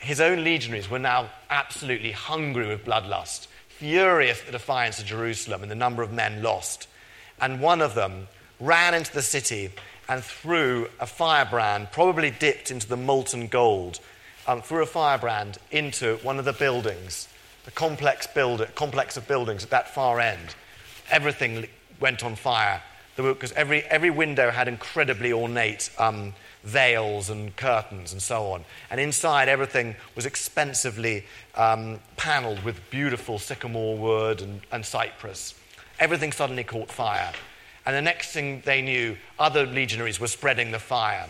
his own legionaries were now absolutely hungry with bloodlust furious at the defiance of Jerusalem and the number of men lost. And one of them ran into the city and threw a firebrand, probably dipped into the molten gold, um, threw a firebrand into one of the buildings, the complex, build, complex of buildings at that far end. Everything went on fire because every, every window had incredibly ornate um, veils and curtains and so on. And inside, everything was expensively um, paneled with beautiful sycamore wood and, and cypress. Everything suddenly caught fire. And the next thing they knew, other legionaries were spreading the fire.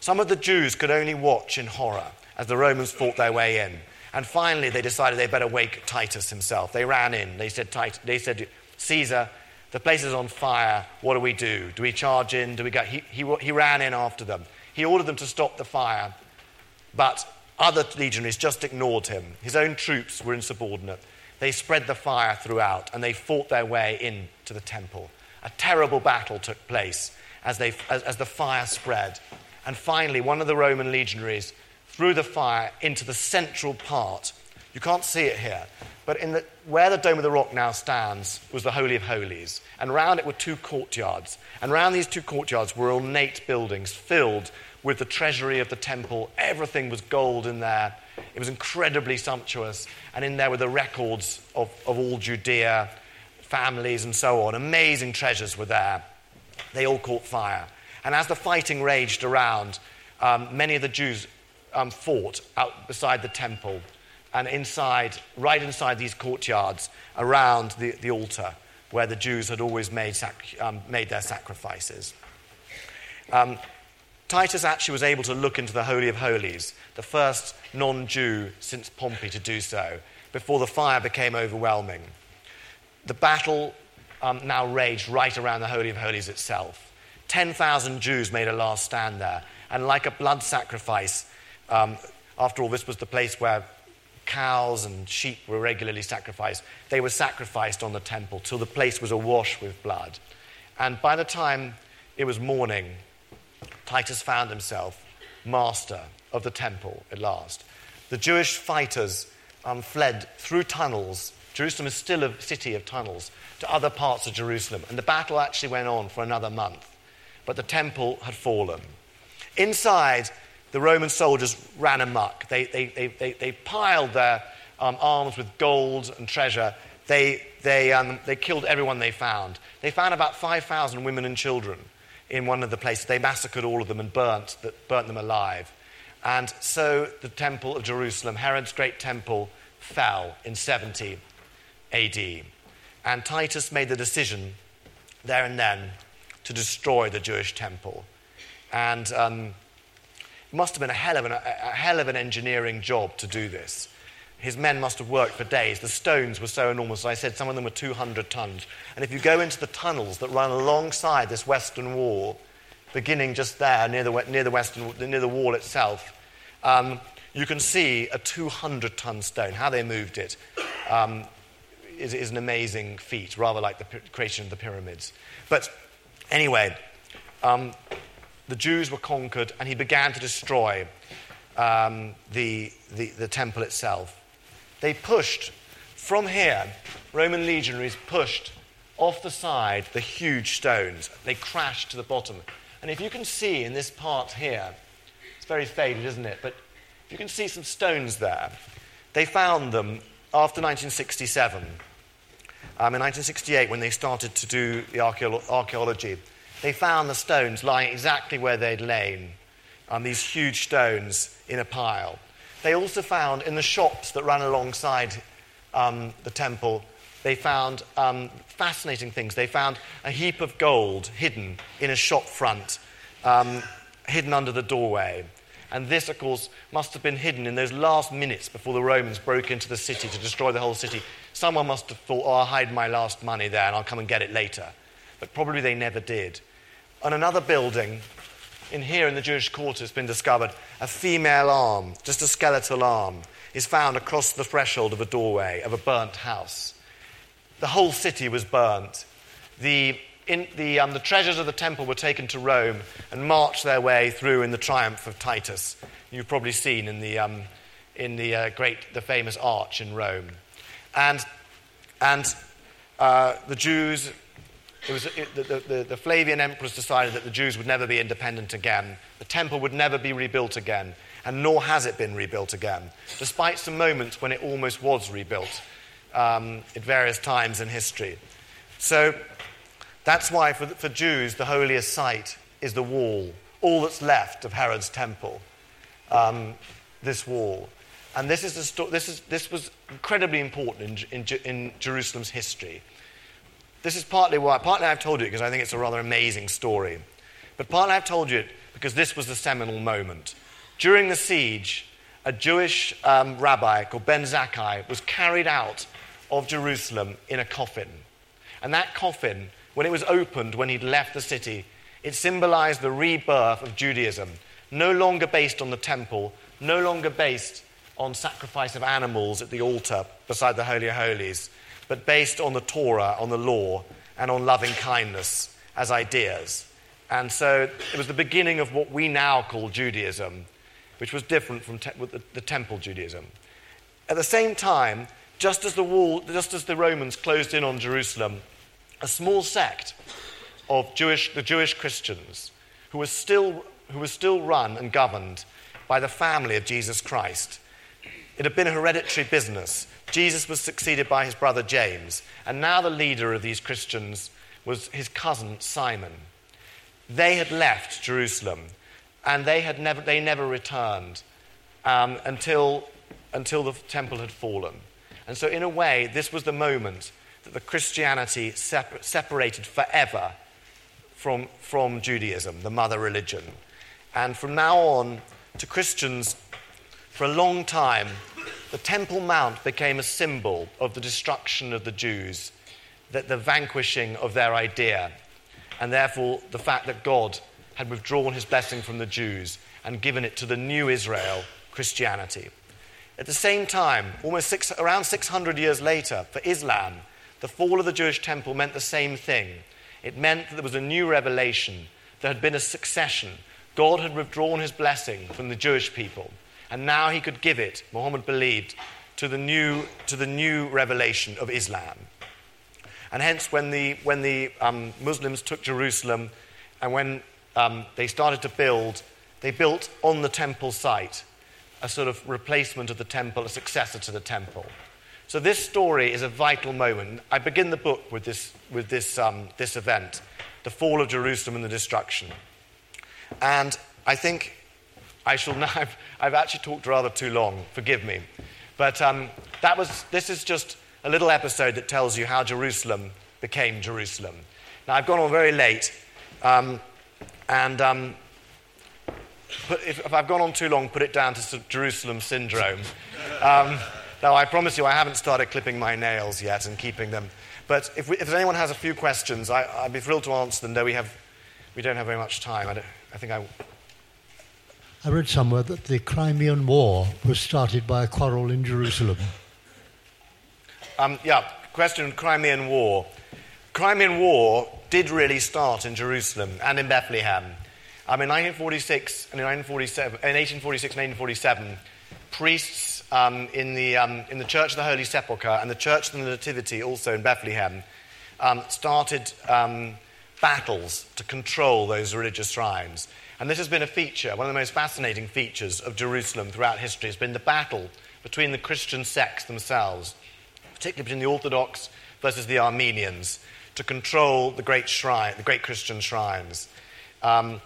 Some of the Jews could only watch in horror as the Romans fought their way in. And finally, they decided they'd better wake Titus himself. They ran in. They said, they said Caesar, the place is on fire. What do we do? Do we charge in? Do we go? He, he, he ran in after them. He ordered them to stop the fire, but other legionaries just ignored him. His own troops were insubordinate. They spread the fire throughout and they fought their way into the temple. A terrible battle took place as, they, as, as the fire spread. And finally, one of the Roman legionaries threw the fire into the central part. You can't see it here, but the, where the Dome of the Rock now stands was the Holy of Holies. And round it were two courtyards. And round these two courtyards were ornate buildings filled with the treasury of the temple. Everything was gold in there. It was incredibly sumptuous. And in there were the records of, of all Judea, families, and so on. Amazing treasures were there. They all caught fire. And as the fighting raged around, um, many of the Jews um, fought out beside the temple and inside, right inside these courtyards around the, the altar where the Jews had always made, sac- um, made their sacrifices. Um, Titus actually was able to look into the Holy of Holies, the first non Jew since Pompey to do so, before the fire became overwhelming. The battle um, now raged right around the Holy of Holies itself. 10,000 Jews made a last stand there, and like a blood sacrifice, um, after all, this was the place where cows and sheep were regularly sacrificed. They were sacrificed on the temple till the place was awash with blood. And by the time it was morning, Titus found himself master of the temple at last. The Jewish fighters um, fled through tunnels. Jerusalem is still a city of tunnels to other parts of Jerusalem. And the battle actually went on for another month. But the temple had fallen. Inside, the Roman soldiers ran amok. They, they, they, they, they piled their um, arms with gold and treasure. They, they, um, they killed everyone they found. They found about 5,000 women and children in one of the places. They massacred all of them and burnt, burnt them alive. And so the temple of Jerusalem, Herod's great temple, fell in 70 AD. And Titus made the decision there and then to destroy the Jewish temple. And um, must have been a hell, of an, a hell of an engineering job to do this. His men must have worked for days. The stones were so enormous. I said, some of them were 200 tons. And if you go into the tunnels that run alongside this western wall, beginning just there near the, near the, western, near the wall itself, um, you can see a 200 ton stone. How they moved it um, is, is, an amazing feat, rather like the creation of the pyramids. But anyway, um, the Jews were conquered, and he began to destroy um, the, the, the temple itself. They pushed from here, Roman legionaries pushed off the side the huge stones. They crashed to the bottom. And if you can see in this part here, it's very faded, isn't it? But if you can see some stones there, they found them after 1967. Um, in 1968, when they started to do the archaeology, they found the stones lying exactly where they'd lain, um, these huge stones in a pile. They also found in the shops that ran alongside um, the temple, they found um, fascinating things. They found a heap of gold hidden in a shop front, um, hidden under the doorway. And this, of course, must have been hidden in those last minutes before the Romans broke into the city to destroy the whole city. Someone must have thought, oh, I'll hide my last money there and I'll come and get it later. But probably they never did. On another building, in here in the Jewish quarter, it's been discovered a female arm, just a skeletal arm, is found across the threshold of a doorway of a burnt house. The whole city was burnt. The in, the, um, the treasures of the temple were taken to Rome and marched their way through in the triumph of Titus. You've probably seen in the, um, in the uh, great, the famous arch in Rome. And, and uh, the Jews, it was, it, the, the, the Flavian emperors decided that the Jews would never be independent again. The temple would never be rebuilt again, and nor has it been rebuilt again, despite some moments when it almost was rebuilt um, at various times in history. So that's why, for, for Jews, the holiest site is the wall, all that's left of Herod's temple, um, this wall. And this, is sto- this, is, this was incredibly important in, in, in Jerusalem's history. This is partly why, partly I've told you it because I think it's a rather amazing story. But partly I've told you it because this was the seminal moment. During the siege, a Jewish um, rabbi called Ben Zakkai was carried out of Jerusalem in a coffin. And that coffin when it was opened when he'd left the city, it symbolized the rebirth of Judaism, no longer based on the temple, no longer based on sacrifice of animals at the altar beside the Holy of Holies, but based on the Torah, on the law, and on loving kindness as ideas. And so it was the beginning of what we now call Judaism, which was different from te- the, the temple Judaism. At the same time, just as the wall, just as the Romans closed in on Jerusalem a small sect of Jewish, the Jewish Christians who was, still, who was still run and governed by the family of Jesus Christ. It had been a hereditary business. Jesus was succeeded by his brother James, and now the leader of these Christians was his cousin Simon. They had left Jerusalem, and they, had never, they never returned um, until, until the temple had fallen. And so, in a way, this was the moment that the Christianity separ- separated forever from, from Judaism, the mother religion. And from now on, to Christians, for a long time, the Temple Mount became a symbol of the destruction of the Jews, that the vanquishing of their idea, and therefore the fact that God had withdrawn his blessing from the Jews and given it to the new Israel, Christianity. At the same time, almost six, around 600 years later, for Islam, the fall of the Jewish temple meant the same thing. It meant that there was a new revelation. There had been a succession. God had withdrawn his blessing from the Jewish people, and now he could give it, Muhammad believed, to the new, to the new revelation of Islam. And hence, when the, when the um, Muslims took Jerusalem and when um, they started to build, they built on the temple site a sort of replacement of the temple, a successor to the temple. So this story is a vital moment. I begin the book with this, with this, um, this event, the fall of Jerusalem and the destruction. And I think I shall now, I've, I've actually talked rather too long, forgive me. But um, that was, this is just a little episode that tells you how Jerusalem became Jerusalem. Now, I've gone on very late, um, and um, if, if, I've gone on too long, put it down to Jerusalem syndrome. Um, now, I promise you, I haven't started clipping my nails yet and keeping them. But if, we, if anyone has a few questions, I, would be thrilled to answer them, though we, have, we don't have very much time. I, I think I. I read somewhere that the Crimean War was started by a quarrel in Jerusalem. Um, yeah, question Crimean War. Crimean War did really start in Jerusalem and in Bethlehem. Um, in 1946 and in, 1947, in 1846 and 1847, priests um, in, the, um, in the Church of the Holy Sepulchre and the Church of the Nativity, also in Bethlehem, um, started um, battles to control those religious shrines. And this has been a feature, one of the most fascinating features of Jerusalem throughout history, has been the battle between the Christian sects themselves, particularly between the Orthodox versus the Armenians, to control the great shrine, the great Christian shrines. Um,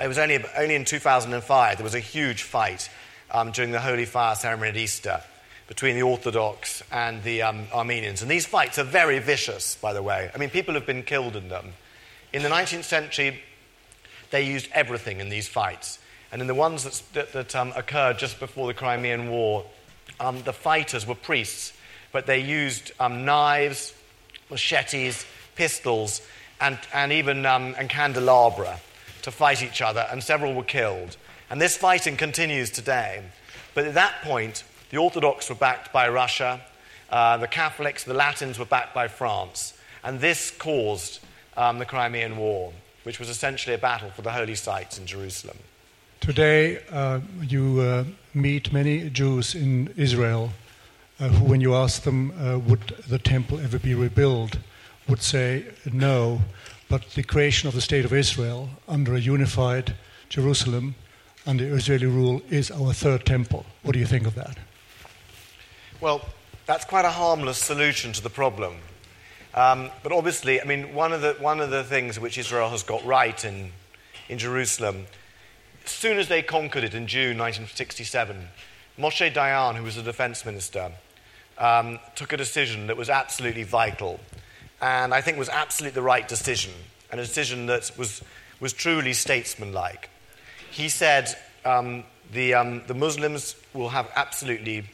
it was only, only in 2005 there was a huge fight um, during the Holy Fire ceremony at Easter between the Orthodox and the um, Armenians. And these fights are very vicious, by the way. I mean, people have been killed in them. In the 19th century, they used everything in these fights. And in the ones that, that, um, occurred just before the Crimean War, um, the fighters were priests, but they used um, knives, machetes, pistols, and, and even um, and candelabra to fight each other, and several were killed. And this fighting continues today. But at that point, the Orthodox were backed by Russia, uh, the Catholics, the Latins were backed by France. And this caused um, the Crimean War, which was essentially a battle for the holy sites in Jerusalem. Today, uh, you uh, meet many Jews in Israel uh, who, when you ask them, uh, would the temple ever be rebuilt, would say no but the creation of the State of Israel under a unified Jerusalem under Israeli rule is our third temple. What do you think of that? Well, that's quite a harmless solution to the problem. Um, but obviously, I mean, one of, the, one of the things which Israel has got right in, in Jerusalem, as soon as they conquered it in June 1967, Moshe Dayan, who was the defense minister, um, took a decision that was absolutely vital and I think was absolutely the right decision, and a decision that was, was truly statesmanlike. He said um, the, um, the Muslims will have absolutely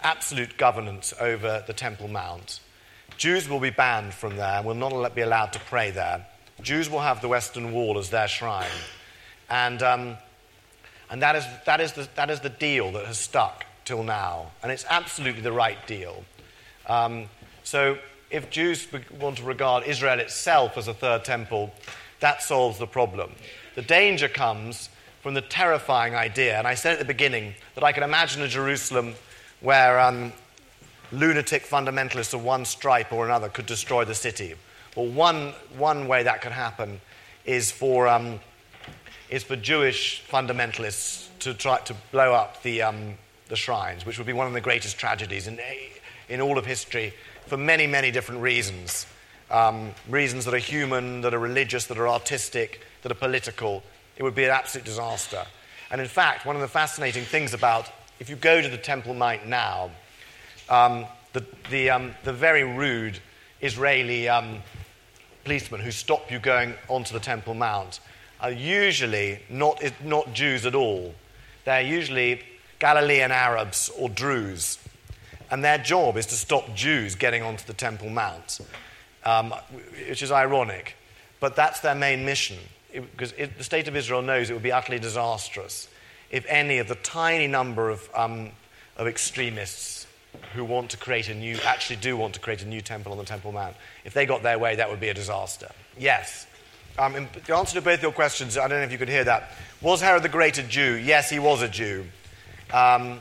absolute governance over the Temple Mount. Jews will be banned from there and will not be allowed to pray there. Jews will have the Western Wall as their shrine. And, um, and that, is, that, is the, that is the deal that has stuck till now. And it's absolutely the right deal. Um, so if Jews want to regard Israel itself as a third temple, that solves the problem. The danger comes from the terrifying idea, and I said at the beginning that I can imagine a Jerusalem where um, lunatic fundamentalists of one stripe or another could destroy the city. Well, one, one way that could happen is for, um, is for Jewish fundamentalists to try to blow up the, um, the shrines, which would be one of the greatest tragedies in, in all of history for many, many different reasons. Um, reasons that are human, that are religious, that are artistic, that are political. It would be an absolute disaster. And in fact, one of the fascinating things about if you go to the Temple Mount now, um, the, the, um, the, very rude Israeli um, policemen who stop you going onto the Temple Mount are usually not, not Jews at all. They're usually Galilean Arabs or Druze and their job is to stop Jews getting onto the Temple Mount, um, which is ironic. But that's their main mission, because it, the state of Israel knows it would be utterly disastrous if any of the tiny number of, um, of extremists who want to create a new, actually do want to create a new temple on the Temple Mount, if they got their way, that would be a disaster. Yes. Um, the answer to both your questions, I don't know if you could hear that. Was Herod the Great a Jew? Yes, he was a Jew. Um,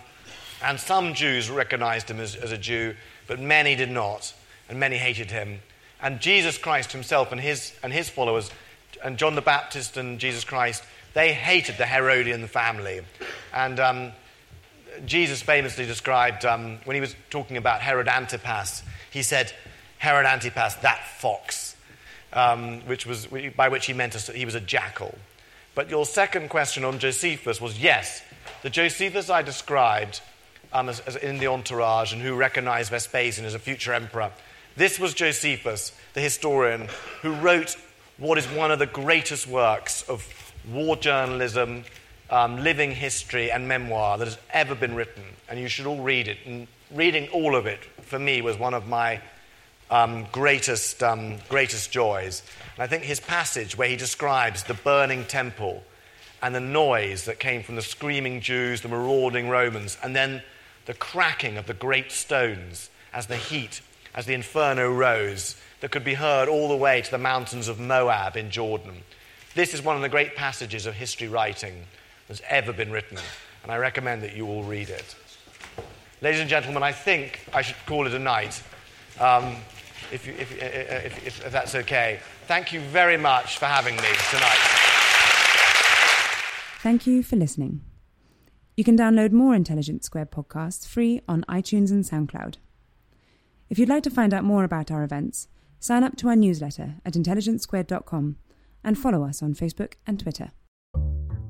And some Jews recognized him as, as a Jew, but many did not, and many hated him. And Jesus Christ himself and his, and his followers, and John the Baptist and Jesus Christ, they hated the Herodian family. And um, Jesus famously described, um, when he was talking about Herod Antipas, he said, Herod Antipas, that fox, um, which was, by which he meant he was a jackal. But your second question on Josephus was yes, the Josephus I described um, as, as in the entourage and who recognized Vespasian as a future emperor, this was Josephus, the historian, who wrote what is one of the greatest works of war journalism, um, living history, and memoir that has ever been written. And you should all read it. And reading all of it, for me, was one of my um, greatest, um, greatest joys. And I think his passage, where he describes the burning temple and the noise that came from the screaming Jews, the marauding Romans, and then the cracking of the great stones as the heat, as the inferno rose, that could be heard all the way to the mountains of Moab in Jordan. This is one of the great passages of history writing that's ever been written, and I recommend that you all read it. Ladies and gentlemen, I think I should call it a night, um, if, if, if, if that's okay. Thank you very much for having me tonight. Thank you for listening. You can download more Intelligence Squared podcasts free on iTunes and SoundCloud. If you'd like to find out more about our events, sign up to our newsletter at intelligencesquared.com and follow us on Facebook and Twitter.